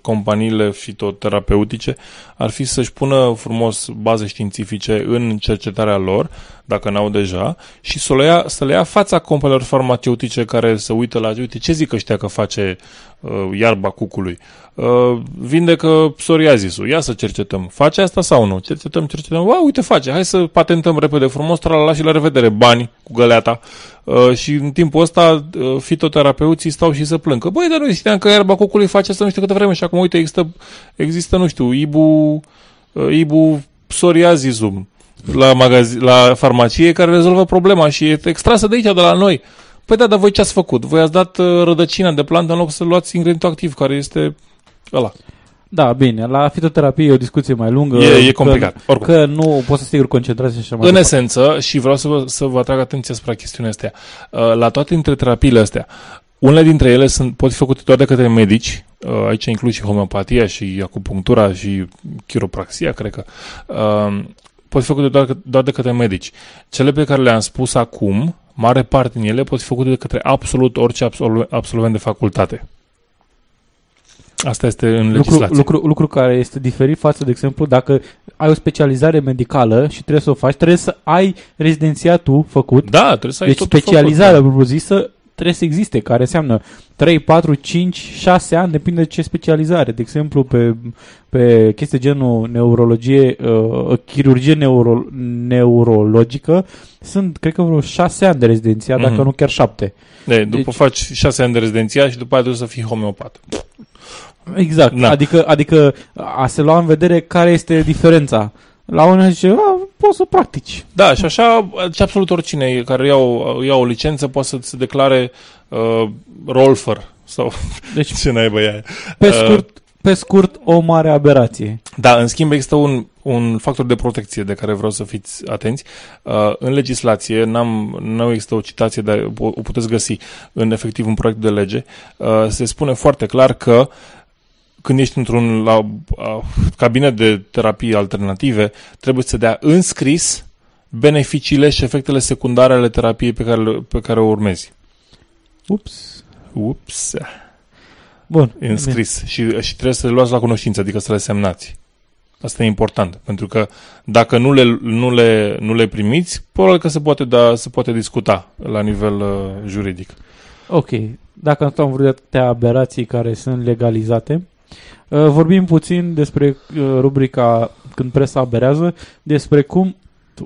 companiile fitoterapeutice ar fi să-și pună frumos baze științifice în cercetarea lor, dacă n-au deja, și să le ia, să le ia fața companiilor farmaceutice care se uită la, uite, ce zic ăștia că face uh, iarba cucului? Uh, vindecă psoriazisul, ia să cercetăm. Face asta sau nu? Cercetăm, cercetăm. Wow, uite, face. Hai să patentăm repede frumos, tralala și la revedere, bani cu găleata. Uh, și în timpul ăsta uh, fitoterapeuții stau și să plângă. Băi, dar nu știam că iarba cocului face asta nu știu câtă vreme și acum, uite, există, există nu știu, ibu, uh, ibu psoriazisum la, magazi- la farmacie care rezolvă problema și e extrasă de aici, de la noi. Păi da, dar voi ce ați făcut? Voi ați dat uh, rădăcina de plantă în loc să luați ingredientul activ, care este ăla. Da, bine, la fitoterapie e o discuție mai lungă. E- e că- complicat, oricum. Că nu poți să sigur concentrați și așa mai În departe. esență, și vreau să vă, să vă atrag atenția asupra chestiunea astea, uh, la toate dintre terapiile astea, unele dintre ele sunt, pot fi făcute doar de către medici, uh, aici includ și homeopatia și acupunctura și chiropraxia, cred că, uh, pot fi făcute doar, doar de către medici. Cele pe care le-am spus acum, mare parte din ele pot fi făcute de către absolut orice absolve- absolvent de facultate. Asta este în Lucru, legislație. lucru, lucru care este diferit față, de exemplu, dacă ai o specializare medicală și trebuie să o faci, trebuie să ai rezidențiatul făcut. Da, trebuie să ai Deci totul specializarea făcut, da. propriu-zisă trebuie să existe, care înseamnă 3, 4, 5, 6 ani, depinde de ce specializare. De exemplu, pe, pe chestii genul neurologie, uh, chirurgie neuro, neurologică, sunt, cred că vreo 6 ani de rezidențiat, Mhm. dacă nu chiar 7. De, după Deci- faci șase ani de rezidenția și după aia trebuie să fii homeopat. Exact, Da. adică, adică a se lua în vedere care este diferența. La unul zice, a, poți să practici. Da, și așa, și absolut oricine care ia o, ia o licență poate să se declare uh, rolfer sau Deci, ce naiba e aia. Pe Uh, scurt, pe scurt, o mare aberație. Da, în schimb există un, un factor de protecție de care vreau să fiți atenți. Uh, în legislație, n-am, nu există o citație, dar o, o puteți găsi în efectiv un proiect de lege. Uh, se spune foarte clar că când ești într-un la, uh, cabinet de terapie alternative, trebuie să dea înscris beneficiile și efectele secundare ale terapiei pe care, le- pe care o urmezi. Ups. Ups. Bun. Înscris. Și, și trebuie să le luați la cunoștință, adică să le semnați. Asta e important, pentru că dacă nu le, nu le, nu le primiți, probabil că se poate, da, se poate discuta la nivel uh, juridic. Ok, dacă nu am vrut de atâtea aberații care sunt legalizate, uh, vorbim puțin despre uh, rubrica Când presa aberează, despre cum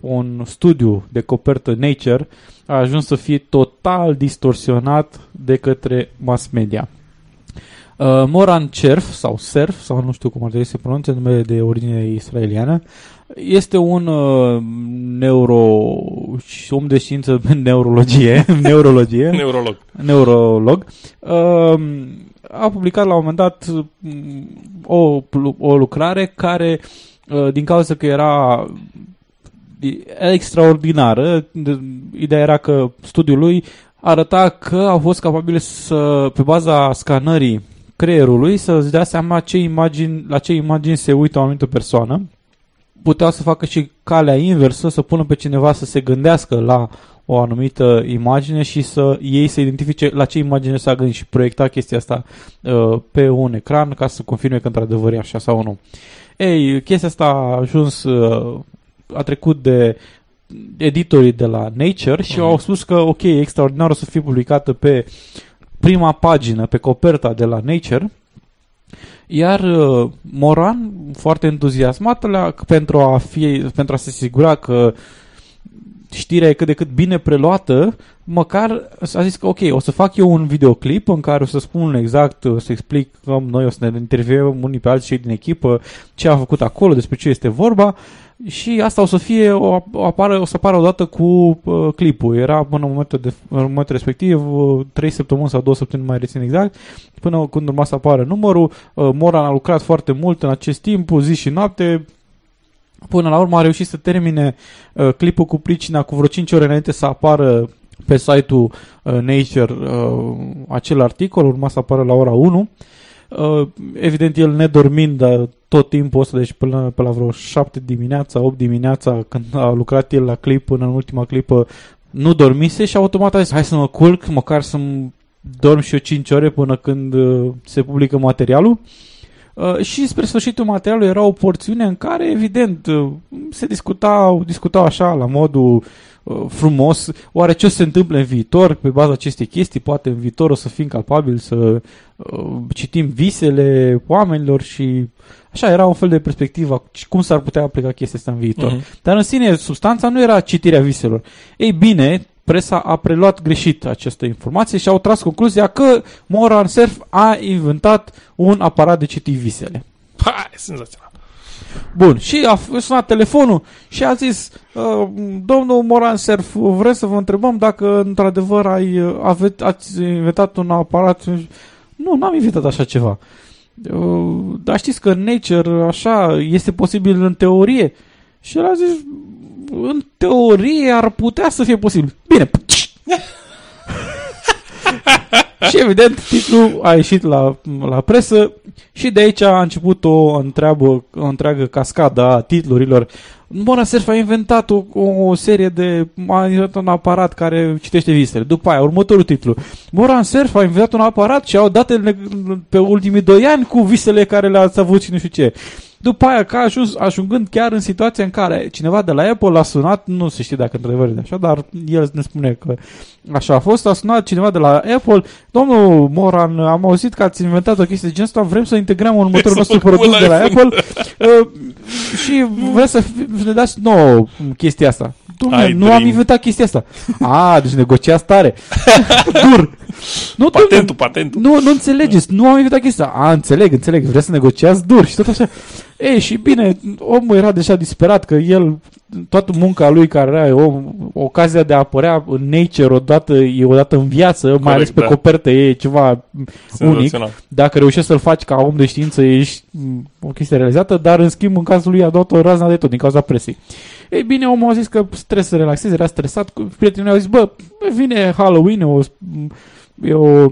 un studiu de copertă Nature a ajuns să fie total distorsionat de către mass media. Uh, Moran Cerf sau Serf, sau nu știu cum ar trebui să se pronunțe, numele de origine israeliană, este un uh, neuro om de știință în neurologie, neurologie, Neurolog. neurolog, uh, a publicat la un moment dat mm, o, o lucrare care, uh, din cauza că era extraordinară, de- ideea era că studiul lui arăta că au fost capabile să, pe baza scanării creierului, să-ți dea seama ce imagini, la ce imagini se uită o anumită persoană. Puteau să facă și calea inversă, să pună pe cineva să se gândească la o anumită imagine și să ei să identifice la ce imagine s-a gândit și proiecta chestia asta uh, pe un ecran ca să confirme că într-adevăr e așa sau nu. Ei, chestia asta a ajuns, uh, a trecut de editorii de la Nature și au spus că ok, e extraordinar o să fie publicată pe prima pagină, pe coperta de la Nature iar uh, Moran, foarte entuziasmat la, pentru, a fi, pentru a se asigura că știrea e cât de cât bine preluată, măcar a zis că ok, o să fac eu un videoclip în care o să spun exact, o să explic cum noi o să ne intervievăm unii pe alții cei din echipă, ce a făcut acolo, despre ce este vorba și asta o să fie, o, o, apară, o să apară odată cu uh, clipul. Era până în momentul, de, în momentul respectiv uh, 3 săptămâni sau 2 săptămâni, nu mai rețin exact, până când urma să apară numărul. Uh, Moran a lucrat foarte mult în acest timp, zi și noapte, Până la urmă a reușit să termine uh, clipul cu pricina cu vreo 5 ore înainte să apară pe site-ul uh, Nature uh, acel articol, urma să apară la ora 1 Uh, evident, el nedormind dar tot timpul ăsta, deci până, până la vreo 7 dimineața, 8 dimineața, când a lucrat el la clip, până în ultima clipă, nu dormise și automat a zis, hai să mă culc, măcar să-mi dorm și eu 5 ore până când uh, se publică materialul. Uh, și spre sfârșitul materialului era o porțiune în care, evident, uh, se discutau, discutau așa, la modul uh, frumos, oare ce o să se întâmple în viitor pe baza acestei chestii, poate în viitor o să fim capabili să uh, citim visele oamenilor și așa era un fel de perspectivă cum s-ar putea aplica chestia asta în viitor. Mhm. Dar în sine, substanța nu era citirea viselor. Ei bine, presa a preluat greșit această informație și au tras concluzia că Moran Surf a inventat un aparat de citit visele. Hai, senzațional. Bun, și a f- sunat telefonul și a zis, uh, domnul Moran Surf, vrem să vă întrebăm dacă într-adevăr ai, uh, ave- ați inventat un aparat. Nu, n-am inventat așa ceva. Uh, dar știți că în Nature așa este posibil în teorie. Și el a zis, în teorie ar putea să fie posibil. Bine. și evident titlul a ieșit la, la presă și de aici a început o, întreabă, o întreagă cascadă a titlurilor. Mona Surf a inventat o, o serie de... a inventat un aparat care citește visele. După aia, următorul titlu. Moran Surf a inventat un aparat și au datele pe ultimii doi ani cu visele care le-ați avut și nu știu ce. După aia, ca ajuns, ajungând chiar în situația în care cineva de la Apple l-a sunat, nu se știe dacă într-adevăr e așa, dar el ne spune că așa a fost, a sunat cineva de la Apple, domnul Moran, am auzit că ați inventat o chestie de genul ăsta, vrem să integrăm în următorul nostru produs de la Apple uh, și vreau să fi- să ne dați nouă chestia asta. Dom'le, Ai nu am dream. inventat chestia asta. A, deci negociați tare. Dur. Nu, Patentul, patentul. Nu, nu înțelegeți, nu am inventat chestia. A, înțeleg, înțeleg, vreți să negociați dur și tot așa. Ei, și bine, omul era deja disperat că el, toată munca lui care era o, ocazia de a apărea în Nature odată, e odată în viață, Corect, mai ales pe da. copertă, e ceva unic. Senzațional. Dacă reușești să-l faci ca om de știință, ești m, o chestie realizată, dar în schimb, în cazul lui a dat o razna de tot din cauza presei. Ei bine, omul a zis că trebuie să relaxeze, era stresat, cu- prietenii au zis, bă, vine Halloween, e o, e o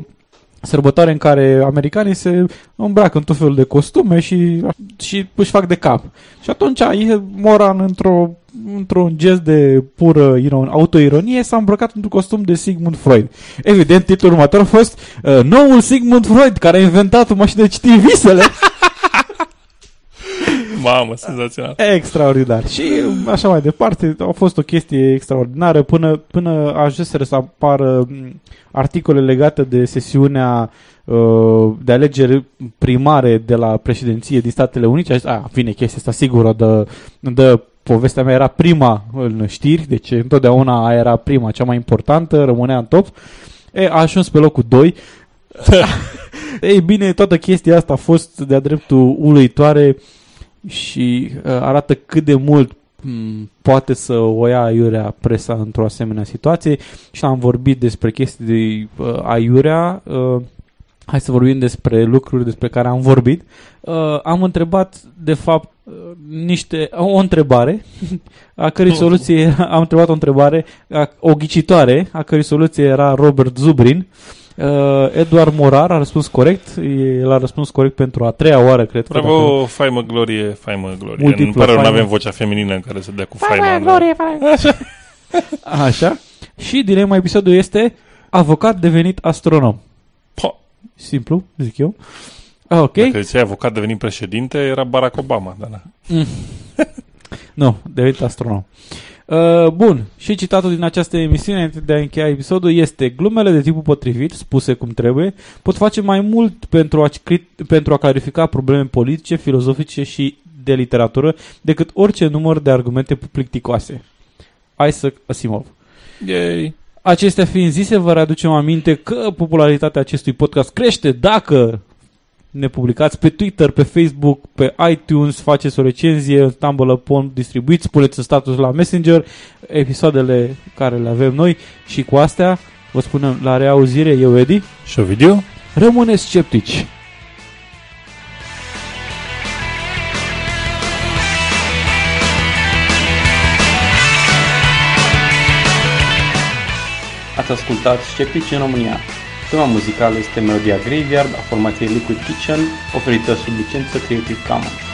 sărbătoare în care americanii se îmbracă în tot felul de costume și, și își fac de cap. Și atunci e Moran într-o într-un gest de pură iron, autoironie s-a îmbrăcat într-un costum de Sigmund Freud. Evident, titlul următor a fost uh, Noul Sigmund Freud, care a inventat o mașină de citit visele. Mamă, senzațional. Extraordinar. Și așa mai departe, a fost o chestie extraordinară până, până ajunseră să apară m, articole legate de sesiunea uh, de alegeri primare de la președinție din Statele Unite. A, zis, a vine chestia asta, sigur, o dă, dă povestea mea era prima în știri, deci întotdeauna aia era prima, cea mai importantă, rămânea în top. E, a ajuns pe locul 2. Ei bine, toată chestia asta a fost de-a dreptul uluitoare și uh, arată cât de mult m, poate să o ia aiurea presa într-o asemenea situație. Și am vorbit despre chestii de uh, aiurea uh, hai să vorbim despre lucruri despre care am vorbit. Uh, am întrebat de fapt uh, niște, o întrebare. A cărei soluție era, am întrebat o întrebare a, o ghicitoare a cărei soluție era Robert Zubrin. Uh, Eduard Morar a răspuns corect, el a răspuns corect pentru a treia oară, cred că. dacă- Bravo, faimă glorie, faimă glorie. Multiplă Îmi pare rău, nu faimă. avem vocea feminină în care să dea cu faima. Faimă, dar- glorie, faimă. Așa. Și dilema episodului este avocat devenit astronom. Po. Simplu, zic eu. Ah, Ok. Dacă ziceai avocat devenit președinte, era Barack Obama. Da, da. Mm. nu, devenit astronom. Uh, bun, și citatul din această emisiune înainte de a încheia episodul este Glumele de tipul potrivit, spuse cum trebuie, pot face mai mult pentru a, cri- pentru a clarifica probleme politice, filozofice și de literatură decât orice număr de argumente plicticoase. Isaac Asimov. Yay. Acestea fiind zise, vă readucem aminte că popularitatea acestui podcast crește dacă ne publicați pe Twitter, pe Facebook, pe iTunes, faceți o recenzie, Stumble Upon, distribuiți, puneți în status la Messenger episoadele care le avem noi și cu astea vă spunem la reauzire, eu Edi și Ovidiu. Rămâneți sceptici! Ați ascultat Sceptici în România, Tema muzicală este melodia Graveyard a formației Liquid Kitchen, oferită sub licență Creative Commons.